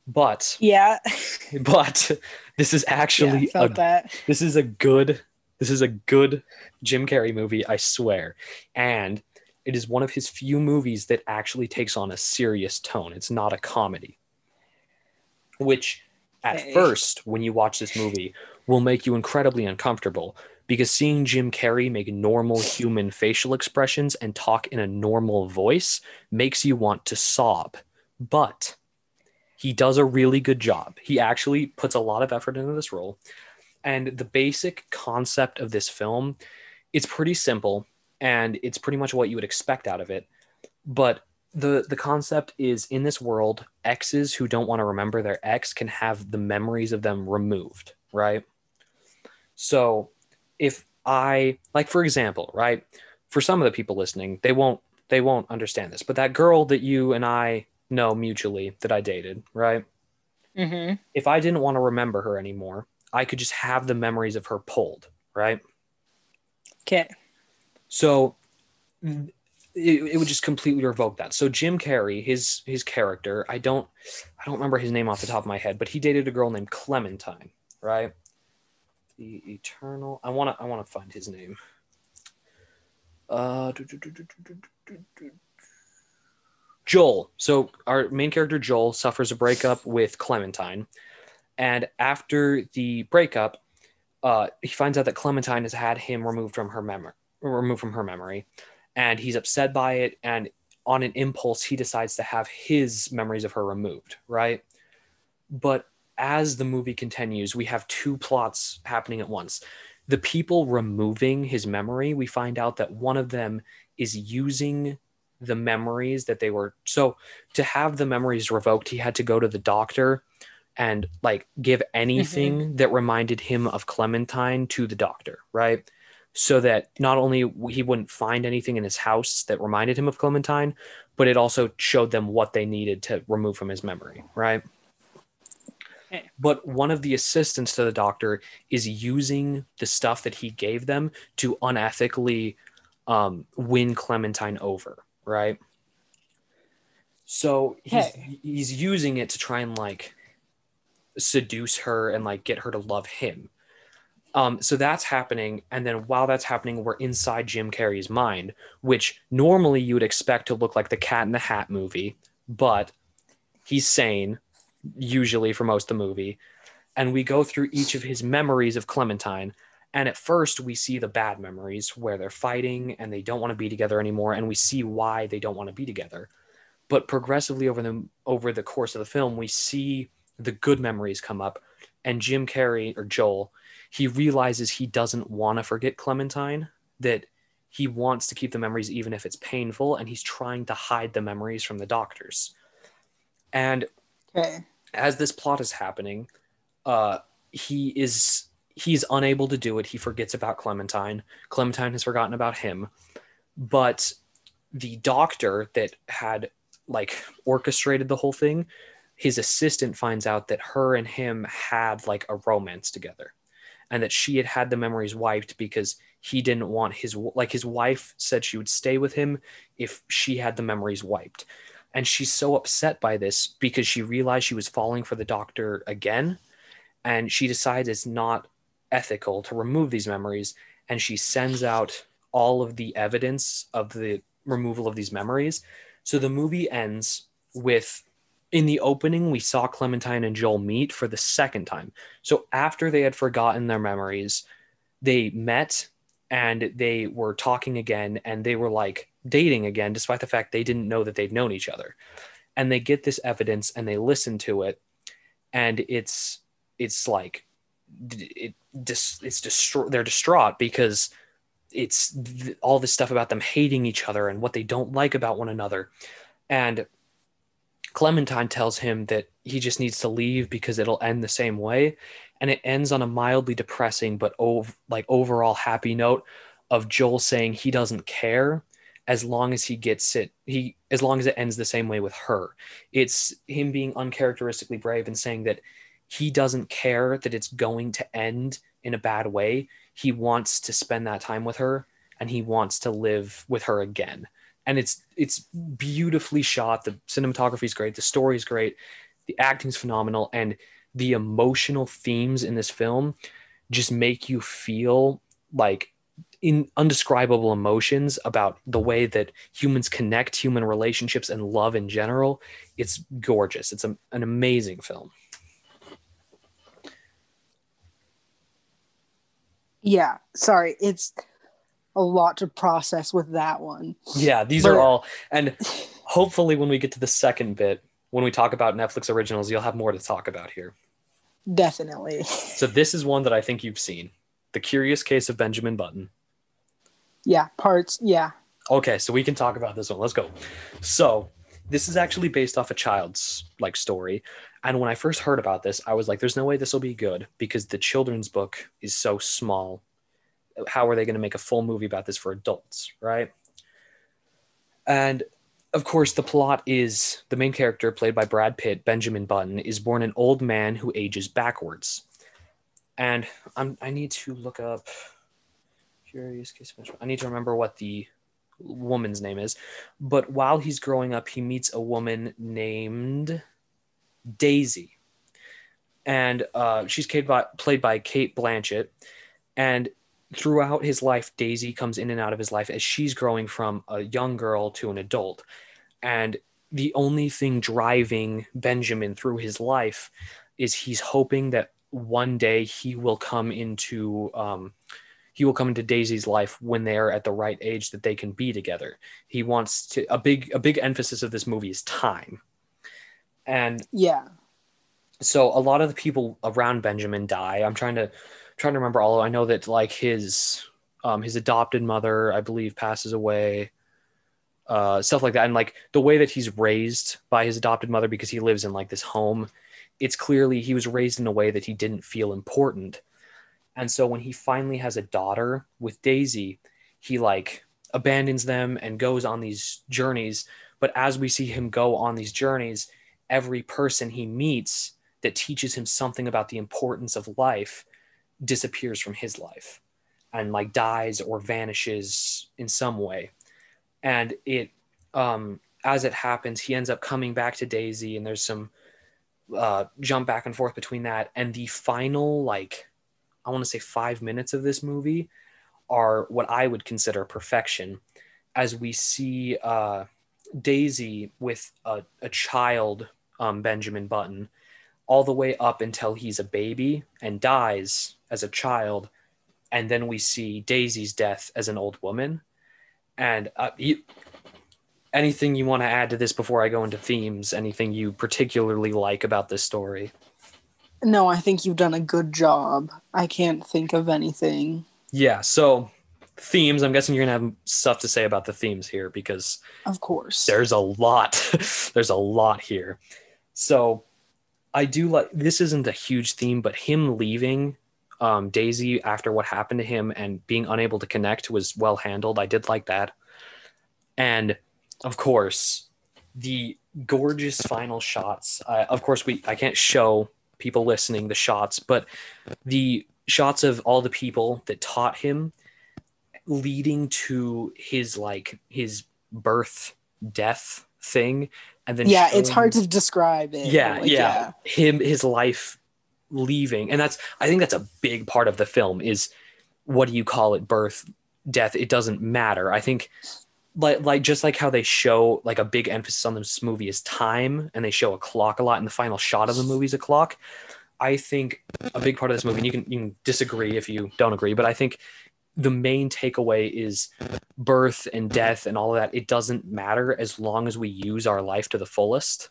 But Yeah. (laughs) but this is actually felt a this is a good this is a good Jim Carrey movie, I swear. And it is one of his few movies that actually takes on a serious tone. It's not a comedy. Which at Okay. first when you watch this movie will make you incredibly uncomfortable because seeing Jim Carrey make normal human facial expressions and talk in a normal voice makes you want to sob. But he does a really good job. He actually puts a lot of effort into this role. And the basic concept of this film, it's pretty simple and it's pretty much what you would expect out of it. But the the concept is in this world, exes who don't want to remember their ex can have the memories of them removed, right? So if I like for example, right? For some of the people listening, they won't they won't understand this, but that girl that you and I know mutually that I dated, right? Mm-hmm. if I didn't want to remember her anymore, I could just have the memories of her pulled, right? Okay. So it, it would just completely revoke that. So Jim Carrey, his his character, I don't I don't remember his name off the top of my head, but he dated a girl named Clementine, right? the eternal. I want to. I want to find his name. Uh, Joel. So our main character Joel suffers a breakup with Clementine, and after the breakup, uh, he finds out that Clementine has had him removed from her memory, removed from her memory, and he's upset by it. And on an impulse, he decides to have his memories of her removed. Right, but as the movie continues, we have two plots happening at once. The people removing his memory, we find out that one of them is using the memories that they were so to have the memories revoked he had to go to the doctor and like give anything mm-hmm. that reminded him of clementine to the doctor right so that not only he wouldn't find anything in his house that reminded him of clementine but it also showed them what they needed to remove from his memory right. But one of the assistants to the doctor is using the stuff that he gave them to unethically um, win clementine over right? So he's Okay. he's using it to try and like seduce her and like get her to love him. Um, so that's happening, and then while that's happening, we're inside Jim Carrey's mind, which normally you would expect to look like the Cat in the Hat movie, but he's sane, usually for most of the movie. And we go through each of his memories of Clementine, and at first, we see the bad memories where they're fighting and they don't want to be together anymore, and we see why they don't want to be together. But progressively over the over the course of the film, we see the good memories come up, and Jim Carrey or Joel, he realizes he doesn't want to forget Clementine, that he wants to keep the memories even if it's painful, and he's trying to hide the memories from the doctors. And Okay. As this plot is happening, uh, he is he's unable to do it. He forgets about Clementine. Clementine has forgotten about him. But the doctor that had like orchestrated the whole thing, his assistant finds out that her and him had like a romance together and that she had had the memories wiped because he didn't want his like his wife said she would stay with him if she had the memories wiped and she's so upset by this because she realized she was falling for the doctor again. And she decides it's not ethical to remove these memories. And she sends out all of the evidence of the removal of these memories. So the movie ends with in the opening we saw clementine and joel meet for the second time. So after they had forgotten their memories they met and they were talking again and they were like dating again despite the fact they didn't know that they'd known each other. And they get this evidence and they listen to it and it's it's like it dis, it's distraught they're distraught because it's all this stuff about them hating each other and what they don't like about one another. And clementine tells him that he just needs to leave because it'll end the same way. And it ends on a mildly depressing but ov- like overall happy note of joel saying he doesn't care as long as he gets it he as long as it ends the same way with her. It's him being uncharacteristically brave and saying that he doesn't care that it's going to end in a bad way. He wants to spend that time with her and he wants to live with her again and it's it's beautifully shot. The cinematography is great. The story is great. The acting is phenomenal. And the emotional themes in this film just make you feel like in undescribable emotions about the way that humans connect human relationships and love in general. It's gorgeous. It's a, an amazing film. Yeah, sorry, it's a lot to process with that one. yeah these But- are all and hopefully when we get to the second bit when we talk about netflix originals you'll have more to talk about here Definitely. (laughs) so this is one that i think you've seen the curious case of benjamin button Yeah, parts. Yeah. Okay, so we can talk about this one. Let's go. So, this is actually based off a child's like story. And when I first heard about this, I was like, there's no way this will be good because the children's book is so small. How are they going to make a full movie about this for adults, right? And of course, the plot is the main character, played by Brad Pitt, Benjamin Button, is born an old man who ages backwards. And I'm, I need to look up. Curious case I need to remember what the woman's name is. But while he's growing up, he meets a woman named Daisy. And uh, she's played by, played by Cate Blanchett. And throughout his life, Daisy comes in and out of his life as she's growing from a young girl to an adult. And the only thing driving Benjamin through his life is he's hoping that one day he will come into um, he will come into Daisy's life when they're at the right age that they can be together. He wants to a big a big emphasis of this movie is time. And Yeah. so a lot of the people around Benjamin die. I'm trying to trying to remember all. I know that like his um his adopted mother, I believe, passes away. Uh, stuff like that, and like the way that he's raised by his adopted mother because he lives in like this home. It's clearly he was raised in a way that he didn't feel important, and so when he finally has a daughter with Daisy, he like abandons them and goes on these journeys. But as we see him go on these journeys, every person he meets that teaches him something about the importance of life disappears from his life and like dies or vanishes in some way. And it um as it happens he ends up coming back to daisy and there's some uh jump back and forth between that and the final like i want to say five minutes of this movie are what i would consider perfection. As we see uh daisy with a, a child um, benjamin button all the way up until he's a baby and dies as a child and then we see daisy's death as an old woman and uh, you, anything you want to add to this before i go into themes anything you particularly like about this story No, I think you've done a good job. I can't think of anything. yeah so themes i'm guessing you're gonna have stuff to say about the themes here because Of course. there's a lot (laughs) there's a lot here so i do like this isn't a huge theme but him leaving um, Daisy after what happened to him and being unable to connect was well handled. I did like that. And of course, the gorgeous final shots. Uh, of course, we I can't show people listening the shots, but the shots of all the people that taught him leading to his like his birth death thing and then yeah it's hard to describe it yeah, Like, yeah him his life leaving. And that's i think that's a big part of the film is what do you call it? Birth death it doesn't matter. I think like like just like how they show like a big emphasis on this movie is time and they show a clock a lot and the final shot of the movie is a clock. I think a big part of this movie and you can you can disagree if you don't agree but i think the main takeaway is birth and death and all of that it doesn't matter as long as we use our life to the fullest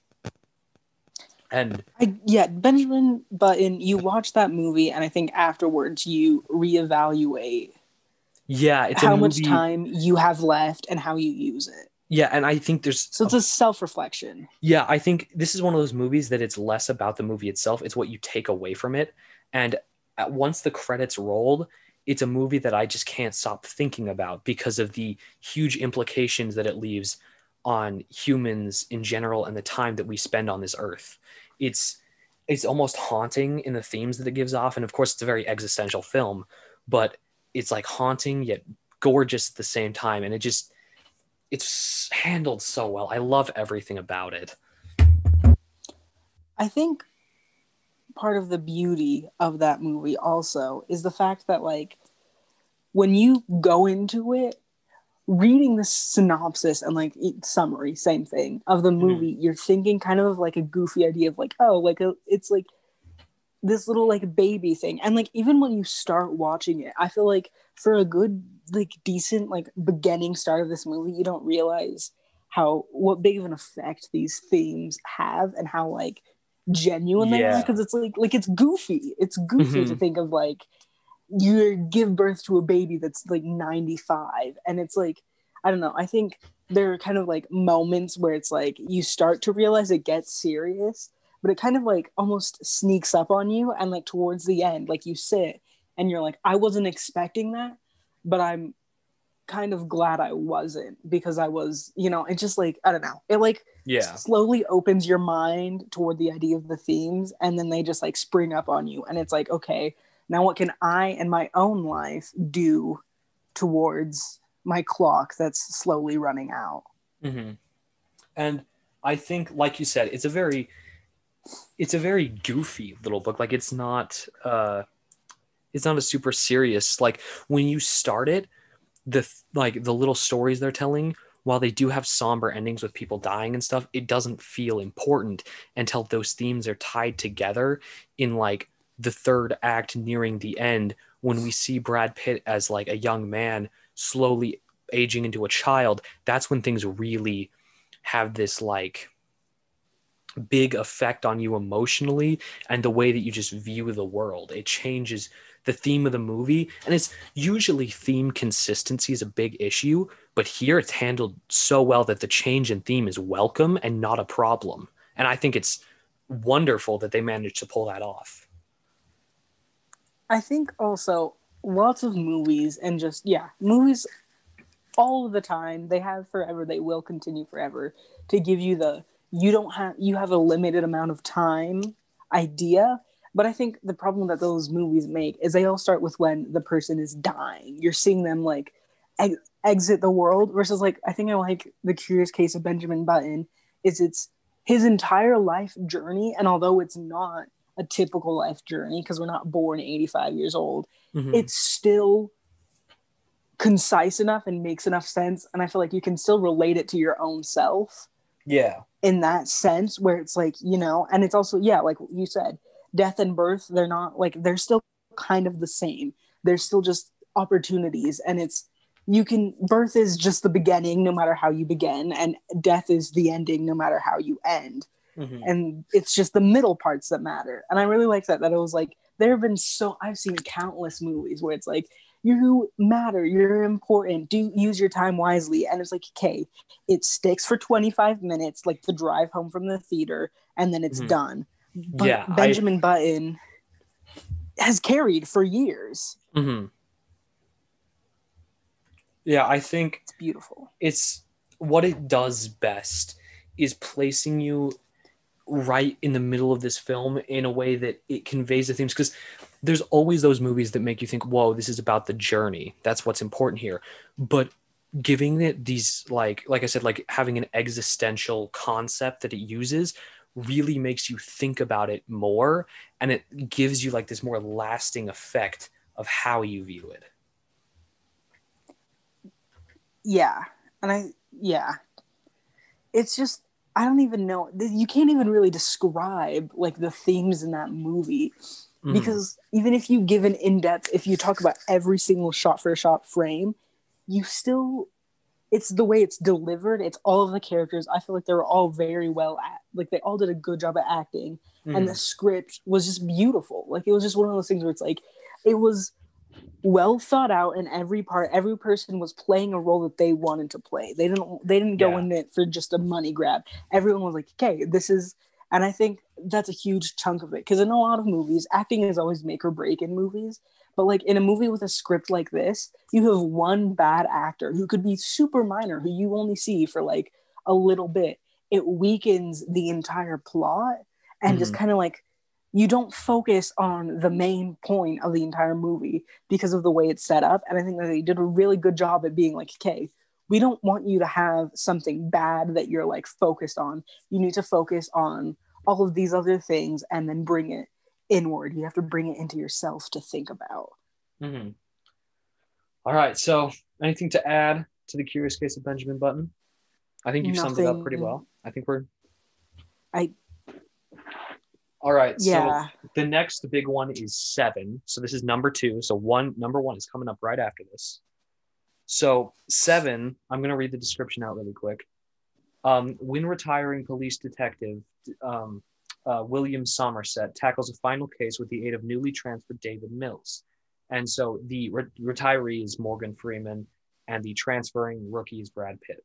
and I, yeah benjamin button you watch that movie and i think afterwards you reevaluate yeah it's how much movie- time you have left and how you use it. Yeah and i think there's so it's a self-reflection. Yeah i think this is one of those movies that it's less about the movie itself it's what you take away from it. And at, once the credits rolled it's a movie that i just can't stop thinking about because of the huge implications that it leaves on humans in general and the time that we spend on this earth it's it's almost haunting in the themes that it gives off. And of course it's a very existential film but it's like haunting yet gorgeous at the same time. And it just it's handled so well. I love everything about it. I think part of the beauty of that movie also is the fact that like when you go into it reading the synopsis and like summary same thing of the movie you're thinking kind of like a goofy idea of like oh like a, it's like this little like baby thing. And like even when you start watching it i feel like for a good like decent like beginning start of this movie you don't realize how what big of an effect these themes have and how like genuine they are. Because it's like like it's goofy. It's goofy to Mhm. think of like you give birth to a baby that's like 95 and it's like i don't know i think there are kind of like moments where it's like you start to realize it gets serious but it kind of like almost sneaks up on you and like towards the end like you sit and you're like i wasn't expecting that but i'm kind of glad i wasn't because i was you know it just like i don't know it like yeah. slowly opens your mind toward the idea of the themes and then they just like spring up on you and it's like okay now what can i and my own life do towards my clock that's slowly running out? Hmm and i think like you said it's a very it's a very goofy little book. Like it's not uh it's not a super serious like when you start it the like the little stories they're telling while they do have somber endings with people dying and stuff it doesn't feel important until those themes are tied together in like the third act nearing the end when we see brad pitt as like a young man slowly aging into a child that's when things really have this like big effect on you emotionally and the way that you just view the world. It changes the theme of the movie. And it's usually theme consistency is a big issue, but here it's handled so well that the change in theme is welcome and not a problem. And I think it's wonderful that they managed to pull that off. I think also lots of movies and just yeah movies all the time they have forever they will continue forever to give you the you don't have you have a limited amount of time idea. But i think the problem that those movies make is they all start with when the person is dying. You're seeing them like ex- exit the world versus like i think i like the curious case of benjamin button is it's his entire life journey. And although it's not a typical life journey because we're not born 85 years old Mhm. it's still concise enough and makes enough sense and i feel like you can still relate it to your own self yeah. in that sense where it's like you know and it's also yeah like you said death and birth they're not like they're still kind of the same they're still just opportunities and it's you can birth is just the beginning no matter how you begin and death is the ending no matter how you end Mhm. and it's just the middle parts that matter and i really like that that it was like there have been so i've seen countless movies where it's like you matter you're important do use your time wisely and it's like okay it sticks for 25 minutes like the drive home from the theater and then it's Mhm. done but Yeah, I- benjamin button has carried for years. hmm Yeah, I think It's beautiful. it's what it does best is placing you right in the middle of this film in a way that it conveys the themes because there's always those movies that make you think whoa this is about the journey that's what's important here but giving it these like like i said like having an existential concept that it uses really makes you think about it more and it gives you like this more lasting effect of how you view it Yeah. And I, yeah. It's just, I don't even know. You can't even really describe like the themes in that movie Mhm. because even if you give an in-depth if you talk about every single shot for a shot frame you still it's the way it's delivered it's all of the characters i feel like they were all very well at like they all did a good job at acting and the Mhm. script was just beautiful like it was just one of those things where it's like it was well thought out in every part. Every person was playing a role that they wanted to play. They didn't they didn't go Yeah. in it for just a money grab. Everyone was like okay this is and i think that's a huge chunk of it because in a lot of movies acting is always make or break in movies but like in a movie with a script like this you have one bad actor who could be super minor who you only see for like a little bit. It weakens the entire plot and just mm-hmm. kind of like you don't focus on the main point of the entire movie because of the way it's set up and i think that they did a really good job at being like okay we don't want you to have something bad that you're like focused on you need to focus on all of these other things and then bring it inward you have to bring it into yourself to think about hmm All right. So, anything to add to the Curious Case of Benjamin Button? I think you've summed it up pretty well. I think we're. I- All right. yeah So the next big one is seven. So this is number two. So one number one is coming up right after this. So seven. I'm gonna read the description out really quick. Um, when retiring police detective um, uh, William Somerset tackles a final case with the aid of newly transferred David Mills. And so the re- retiree is Morgan Freeman, and the transferring rookie is Brad Pitt.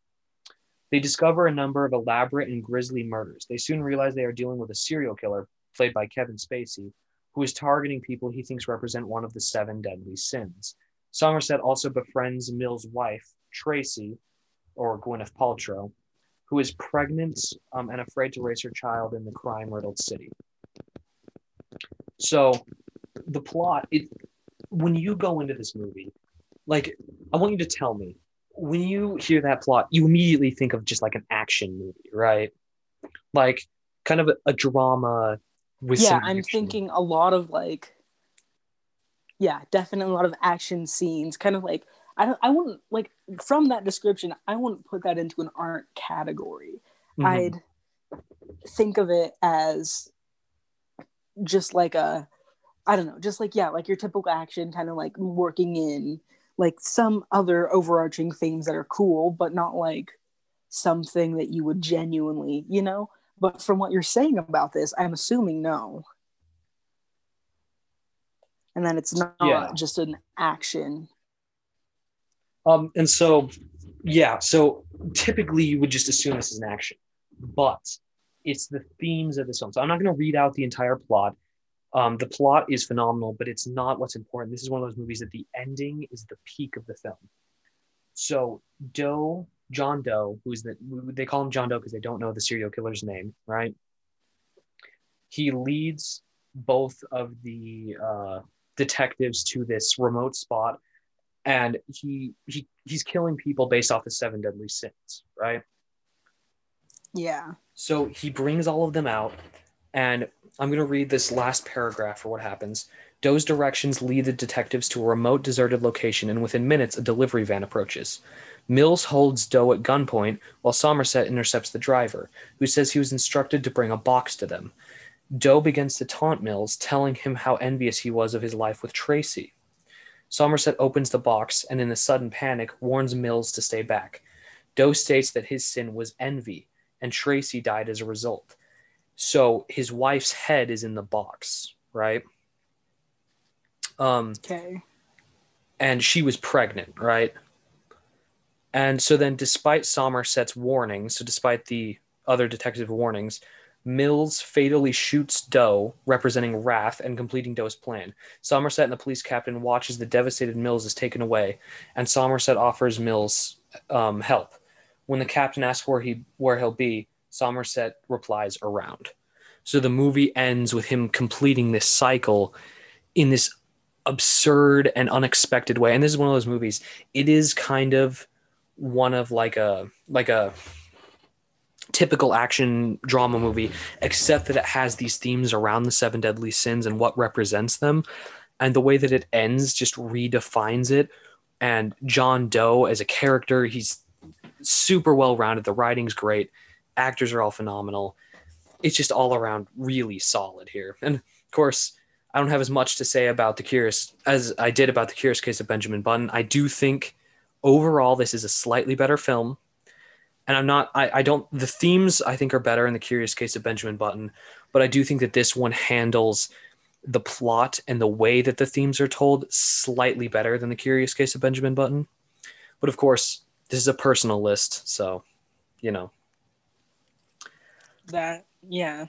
They discover a number of elaborate and grisly murders. They soon realize they are dealing with a serial killer, played by Kevin Spacey, who is targeting people he thinks represent one of the seven deadly sins. Somerset also befriends Mills' wife, Tracy, or Gwyneth Paltrow, who is pregnant um, and afraid to raise her child in the crime riddled city. So, the plot, it, when you go into this movie, like, I want you to tell me, when you hear that plot, you immediately think of just like an action movie, right? Like, kind of a, a drama with yeah i'm action. thinking a lot of like yeah definitely a lot of action scenes kind of like i don't i wouldn't like from that description i wouldn't put that into an art category Mhm. i'd think of it as just like a i don't know just like yeah like your typical action kind of like working in like some other overarching themes that are cool but not like something that you would genuinely you know but from what you're saying about this i'm assuming no and then it's not Yeah. just an action Um, and so, yeah, so typically you would just assume this is an action, but it's the themes of this film. So I'm not going to read out the entire plot. Um, the plot is phenomenal, but it's not what's important. This is one of those movies that the ending is the peak of the film. So Doe, John Doe, who's the they call him John Doe because they don't know the serial killer's name, right? He leads both of the uh, detectives to this remote spot and he he he's killing people based off the seven deadly sins, right? yeah So he brings all of them out, and I'm going to read this last paragraph for what happens. Doe's directions lead the detectives to a remote, deserted location, and within minutes, a delivery van approaches. Mills holds Doe at gunpoint while Somerset intercepts the driver, who says he was instructed to bring a box to them. Doe begins to taunt Mills, telling him how envious he was of his life with Tracy. Somerset opens the box and, in a sudden panic, warns Mills to stay back. Doe states that his sin was envy, and Tracy died as a result. So his wife's head is in the box, right? Um, okay and she was pregnant, right? And so then, despite Somerset's warnings, so despite the other detective warnings, Mills fatally shoots Doe, representing wrath and completing Doe's plan. Somerset and the police captain watch as the devastated Mills is taken away, and Somerset offers Mills um, help. When the captain asks where he where he'll be, Somerset replies around. So the movie ends with him completing this cycle in this absurd and unexpected way. And this is one of those movies. It is kind of one of like a like a typical action drama movie, except that it has these themes around the seven deadly sins and what represents them. And the way that it ends just redefines it. And John Doe as a character, he's super well rounded. The writing's great. Actors are all phenomenal. It's just all around really solid here. And of course, I don't have as much to say about the curious as I did about the curious case of Benjamin Button. I do think overall this is a slightly better film. And I'm not I, I don't the themes I think are better in the curious case of Benjamin Button, but I do think that this one handles the plot and the way that the themes are told slightly better than the curious case of Benjamin Button. But of course, this is a personal list, so you know. That yeah.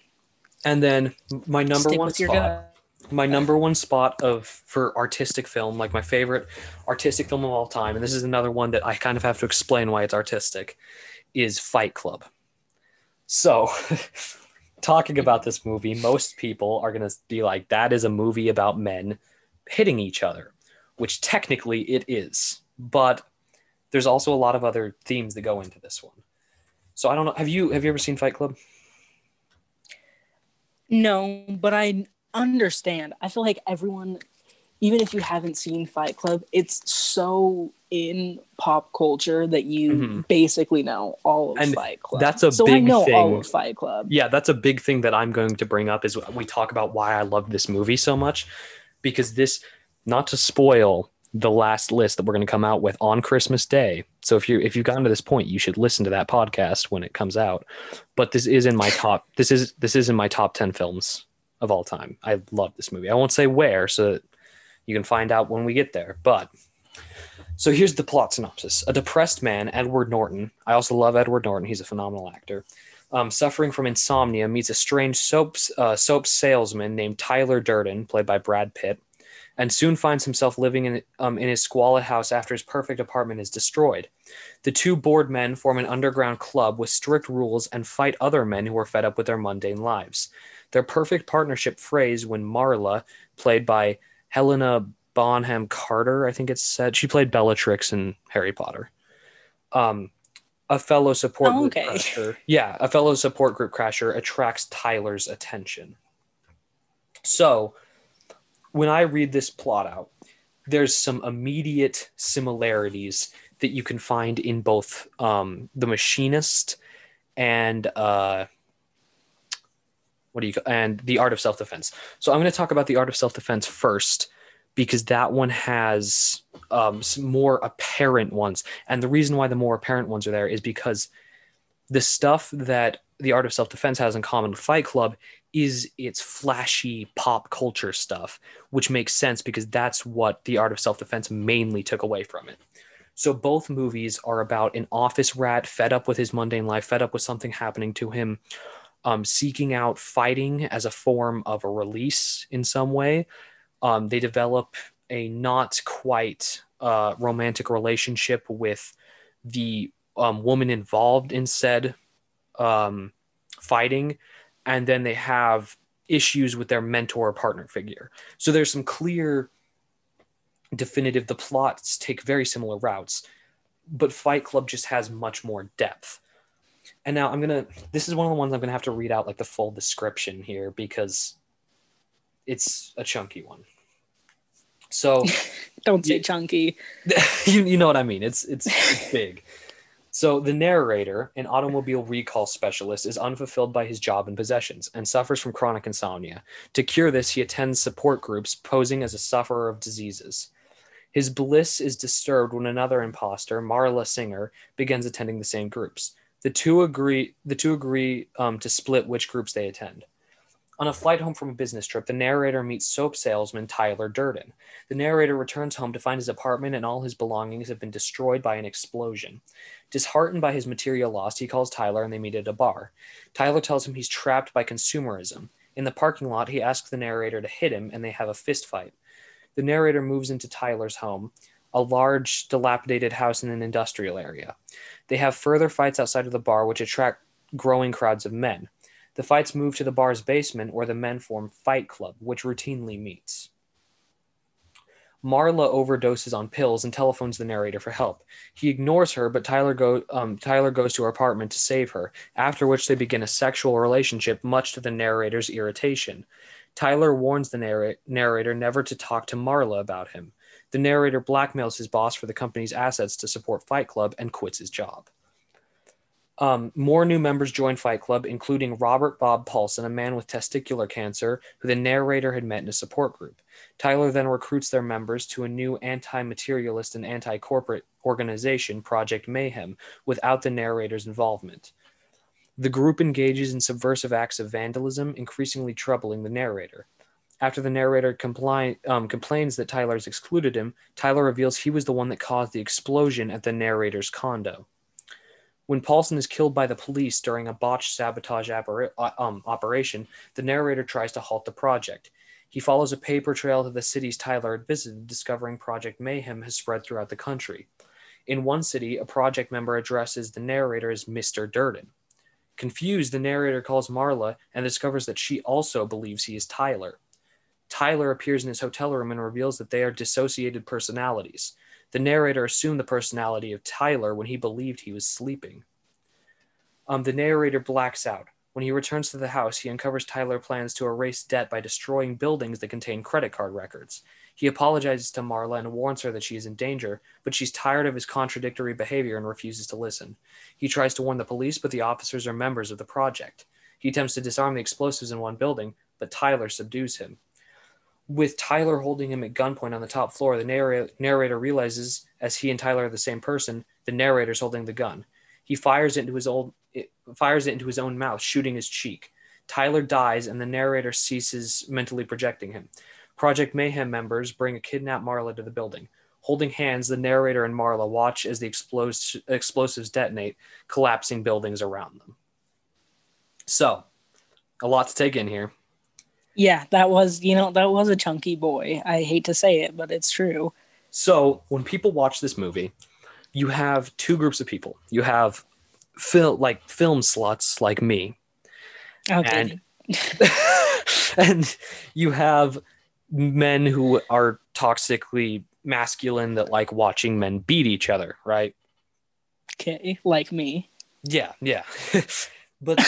And then my number Stick one spot. Gut. my number one spot of for artistic film, like my favorite artistic film of all time, and this is another one that I kind of have to explain why it's artistic, is Fight Club. So, (laughs) talking about this movie, most people are going to be like, that is a movie about men hitting each other, which technically it is. But there's also a lot of other themes that go into this one. So I don't know. Have you have you ever seen Fight Club? No, but I understand. I feel like everyone, even if you haven't seen Fight Club, it's so in pop culture that you Mhm. basically know all of And Fight Club. that's a so I big know all thing. of Fight Club. yeah that's a big thing that i'm going to bring up is we talk about why i love this movie so much because this not to spoil the last list that we're going to come out with on christmas day so if you if you've gotten to this point you should listen to that podcast when it comes out but this is in my top this is this is in my top 10 films of all time i love this movie i won't say where so you can find out when we get there but so here's the plot synopsis a depressed man edward norton i also love edward norton he's a phenomenal actor um, suffering from insomnia, meets a strange soap, uh, soap salesman named Tyler Durden, played by Brad Pitt, and soon finds himself living in, um, in his squalid house after his perfect apartment is destroyed. The two bored men form an underground club with strict rules and fight other men who are fed up with their mundane lives. Their perfect partnership phrase when Marla, played by Helena Bonham Carter, I think it's said, she played Bellatrix in Harry Potter. Um, a fellow support Oh, group okay. crasher. Yeah, a fellow support group crasher attracts Tyler's attention. So, when I read this plot out, there's some immediate similarities that you can find in both um, the machinist and uh, what do you and the art of self-defense. So I'm going to talk about the art of self-defense first because that one has um, more apparent ones, and the reason why the more apparent ones are there is because the stuff that the art of self-defense has in common with Fight Club is its flashy pop culture stuff, which makes sense because that's what the art of self-defense mainly took away from it. So both movies are about an office rat fed up with his mundane life, fed up with something happening to him, um, seeking out fighting as a form of a release in some way. Um, they develop a not quite uh, romantic relationship with the um, woman involved in said um, fighting, and then they have issues with their mentor or partner figure. So there's some clear, definitive. The plots take very similar routes, but Fight Club just has much more depth. And now I'm gonna. This is one of the ones I'm gonna have to read out like the full description here because it's a chunky one. So (laughs) Don't say Yeah. chunky. (laughs) you, you know what I mean. It's it's, it's (laughs) big. So the narrator, an automobile recall specialist, is unfulfilled by his job and possessions and suffers from chronic insomnia. To cure this, he attends support groups posing as a sufferer of diseases. His bliss is disturbed when another imposter, Marla Singer, begins attending the same groups. The two agree. The two agree um, to split which groups they attend. On a flight home from a business trip, the narrator meets soap salesman Tyler Durden. The narrator returns home to find his apartment and all his belongings have been destroyed by an explosion. Disheartened by his material loss, he calls Tyler and they meet at a bar. Tyler tells him he's trapped by consumerism. In the parking lot, he asks the narrator to hit him and they have a fist fight. The narrator moves into Tyler's home, a large, dilapidated house in an industrial area. They have further fights outside of the bar, which attract growing crowds of men. The fights move to the bar's basement, where the men form Fight Club, which routinely meets. Marla overdoses on pills and telephones the narrator for help. He ignores her, but Tyler, go, um, Tyler goes to her apartment to save her, after which they begin a sexual relationship, much to the narrator's irritation. Tyler warns the narr- narrator never to talk to Marla about him. The narrator blackmails his boss for the company's assets to support Fight Club and quits his job. Um, more new members join Fight Club, including Robert Bob Paulson, a man with testicular cancer who the narrator had met in a support group. Tyler then recruits their members to a new anti materialist and anti corporate organization, Project Mayhem, without the narrator's involvement. The group engages in subversive acts of vandalism, increasingly troubling the narrator. After the narrator compli- um, complains that Tyler's excluded him, Tyler reveals he was the one that caused the explosion at the narrator's condo. When Paulson is killed by the police during a botched sabotage uh, um, operation, the narrator tries to halt the project. He follows a paper trail to the cities Tyler had visited, discovering Project Mayhem has spread throughout the country. In one city, a project member addresses the narrator as Mr. Durden. Confused, the narrator calls Marla and discovers that she also believes he is Tyler. Tyler appears in his hotel room and reveals that they are dissociated personalities. The narrator assumed the personality of Tyler when he believed he was sleeping. Um, the narrator blacks out. When he returns to the house, he uncovers Tyler plans to erase debt by destroying buildings that contain credit card records. He apologizes to Marla and warns her that she is in danger, but she's tired of his contradictory behavior and refuses to listen. He tries to warn the police, but the officers are members of the project. He attempts to disarm the explosives in one building, but Tyler subdues him with Tyler holding him at gunpoint on the top floor, the narrator, realizes, as he and Tyler are the same person, the narrator's holding the gun. He fires it into his old it fires it into his own mouth, shooting his cheek. Tyler dies, and the narrator ceases mentally projecting him. Project Mayhem members bring a kidnapped Marla to the building. Holding hands, the narrator and Marla watch as the explos- explosives detonate, collapsing buildings around them. So, a lot to take in here. Yeah, that was, you know, that was a chunky boy. I hate to say it, but it's true. So when people watch this movie, you have two groups of people. You have film like film sluts like me. Oh, okay. And, (laughs) and you have men who are toxically masculine that like watching men beat each other, right? Okay, like me. Yeah, yeah. (laughs) but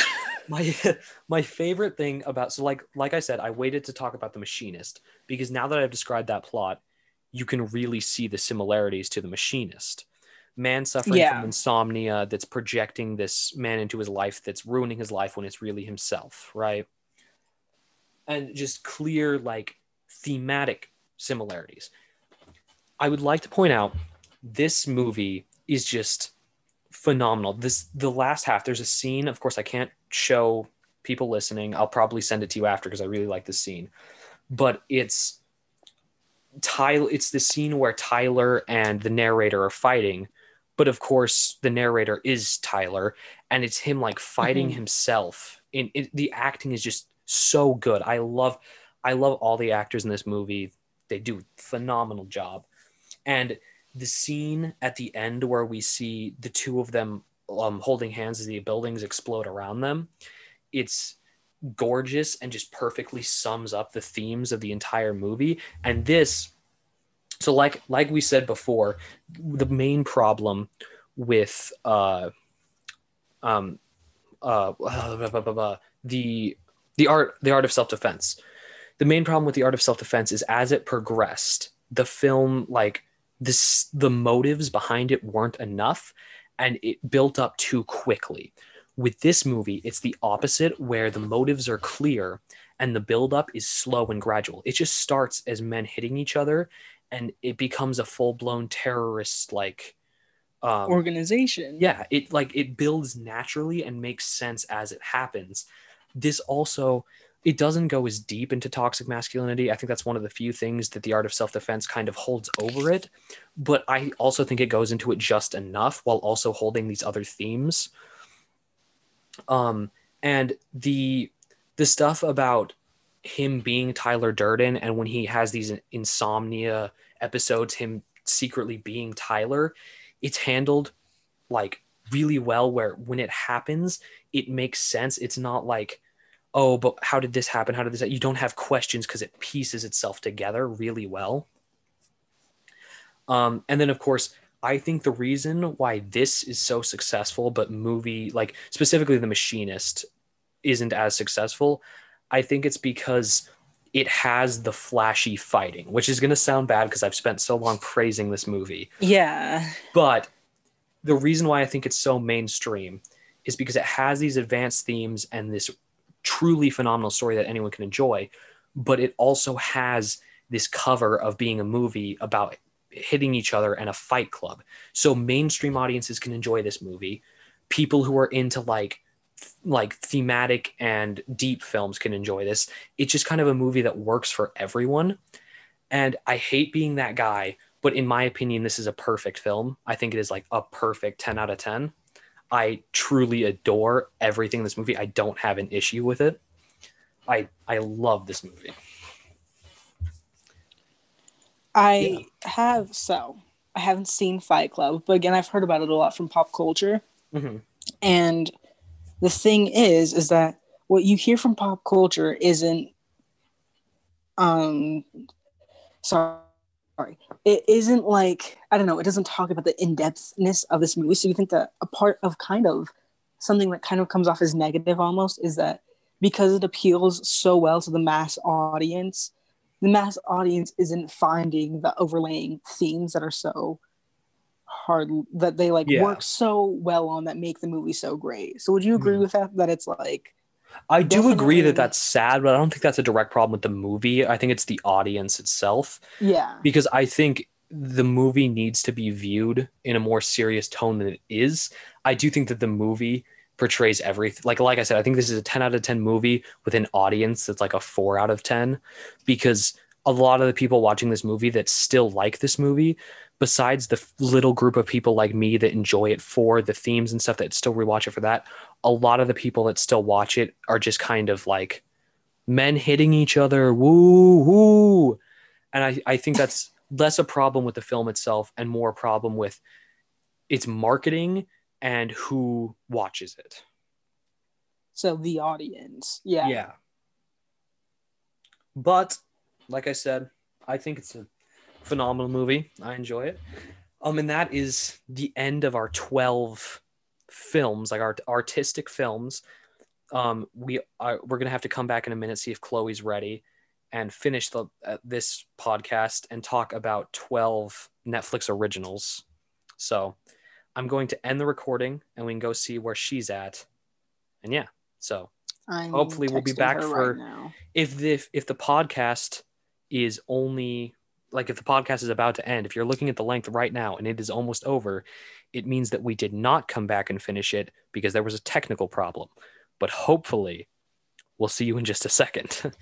my (laughs) my favorite thing about so like like I said, I waited to talk about the machinist because now that I've described that plot, you can really see the similarities to the machinist. Man suffering Yeah. from insomnia that's projecting this man into his life that's ruining his life when it's really himself, right? And just clear like thematic similarities. I would like to point out this movie is just phenomenal. This the last half. There's a scene. Of course, I can't show people listening. I'll probably send it to you after because I really like this scene. But it's Tyler. It's the scene where Tyler and the narrator are fighting. But of course, the narrator is Tyler, and it's him like fighting Mhm. himself. In it, the acting is just so good. I love, I love all the actors in this movie. They do a phenomenal job. And the scene at the end where we see the two of them um, holding hands as the buildings explode around them, it's gorgeous and just perfectly sums up the themes of the entire movie. And this, so like like we said before, the main problem with uh, um, uh, (sighs) the the art the art of self defense. The main problem with the art of self defense is as it progressed, the film like this the motives behind it weren't enough and it built up too quickly. With this movie, it's the opposite where the motives are clear and the buildup is slow and gradual. It just starts as men hitting each other and it becomes a full-blown terrorist like um, Organization. yeah it like it builds naturally and makes sense as it happens this also it doesn't go as deep into toxic masculinity. I think that's one of the few things that the art of self defense kind of holds over it. But I also think it goes into it just enough while also holding these other themes. Um, and the the stuff about him being Tyler Durden and when he has these insomnia episodes, him secretly being Tyler, it's handled like really well. Where when it happens, it makes sense. It's not like oh, but how did this happen? How did this? You don't have questions because it pieces itself together really well. Um, and then, of course, I think the reason why this is so successful, but movie like specifically The Machinist isn't as successful, I think it's because it has the flashy fighting, which is going to sound bad because I've spent so long praising this movie. Yeah. But the reason why I think it's so mainstream is because it has these advanced themes and this truly phenomenal story that anyone can enjoy, but it also has this cover of being a movie about hitting each other and a fight club. So mainstream audiences can enjoy this movie. People who are into like like thematic and deep films can enjoy this. It's just kind of a movie that works for everyone. And I hate being that guy, but in my opinion this is a perfect film. I think it is like a perfect 10 out of 10. I truly adore everything in this movie. I don't have an issue with it. I I love this movie. I yeah. have so I haven't seen Fight Club, but again, I've heard about it a lot from pop culture. Mm-hmm. And the thing is, is that what you hear from pop culture isn't, um, sorry, sorry, it isn't like I don't know. It doesn't talk about the in depthness of this movie. So you think that a part of kind of something that kind of comes off as negative almost is that because it appeals so well to the mass audience, the mass audience isn't finding the overlaying themes that are so hard that they like yeah. work so well on that make the movie so great. So would you agree mm. with that? That it's like I do Definitely. agree that that's sad, but I don't think that's a direct problem with the movie. I think it's the audience itself. Yeah. Because I think the movie needs to be viewed in a more serious tone than it is. I do think that the movie portrays everything. Like like I said, I think this is a 10 out of 10 movie with an audience that's like a 4 out of 10 because a lot of the people watching this movie that still like this movie besides the little group of people like me that enjoy it for the themes and stuff that still rewatch it for that, a lot of the people that still watch it are just kind of like men hitting each other, woo woo. And I, I think that's (laughs) less a problem with the film itself and more a problem with its marketing and who watches it. So the audience. Yeah. Yeah. But like I said, I think it's a phenomenal movie. I enjoy it. Um, and that is the end of our 12 films, like our artistic films. Um, we are, we're gonna have to come back in a minute, see if Kloe's ready, and finish the uh, this podcast and talk about 12 Netflix originals. So, I'm going to end the recording, and we can go see where she's at. And yeah, so I'm hopefully we'll be back for right if the if the podcast is only like if the podcast is about to end, if you're looking at the length right now and it is almost over, it means that we did not come back and finish it because there was a technical problem. But hopefully, we'll see you in just a second. (laughs)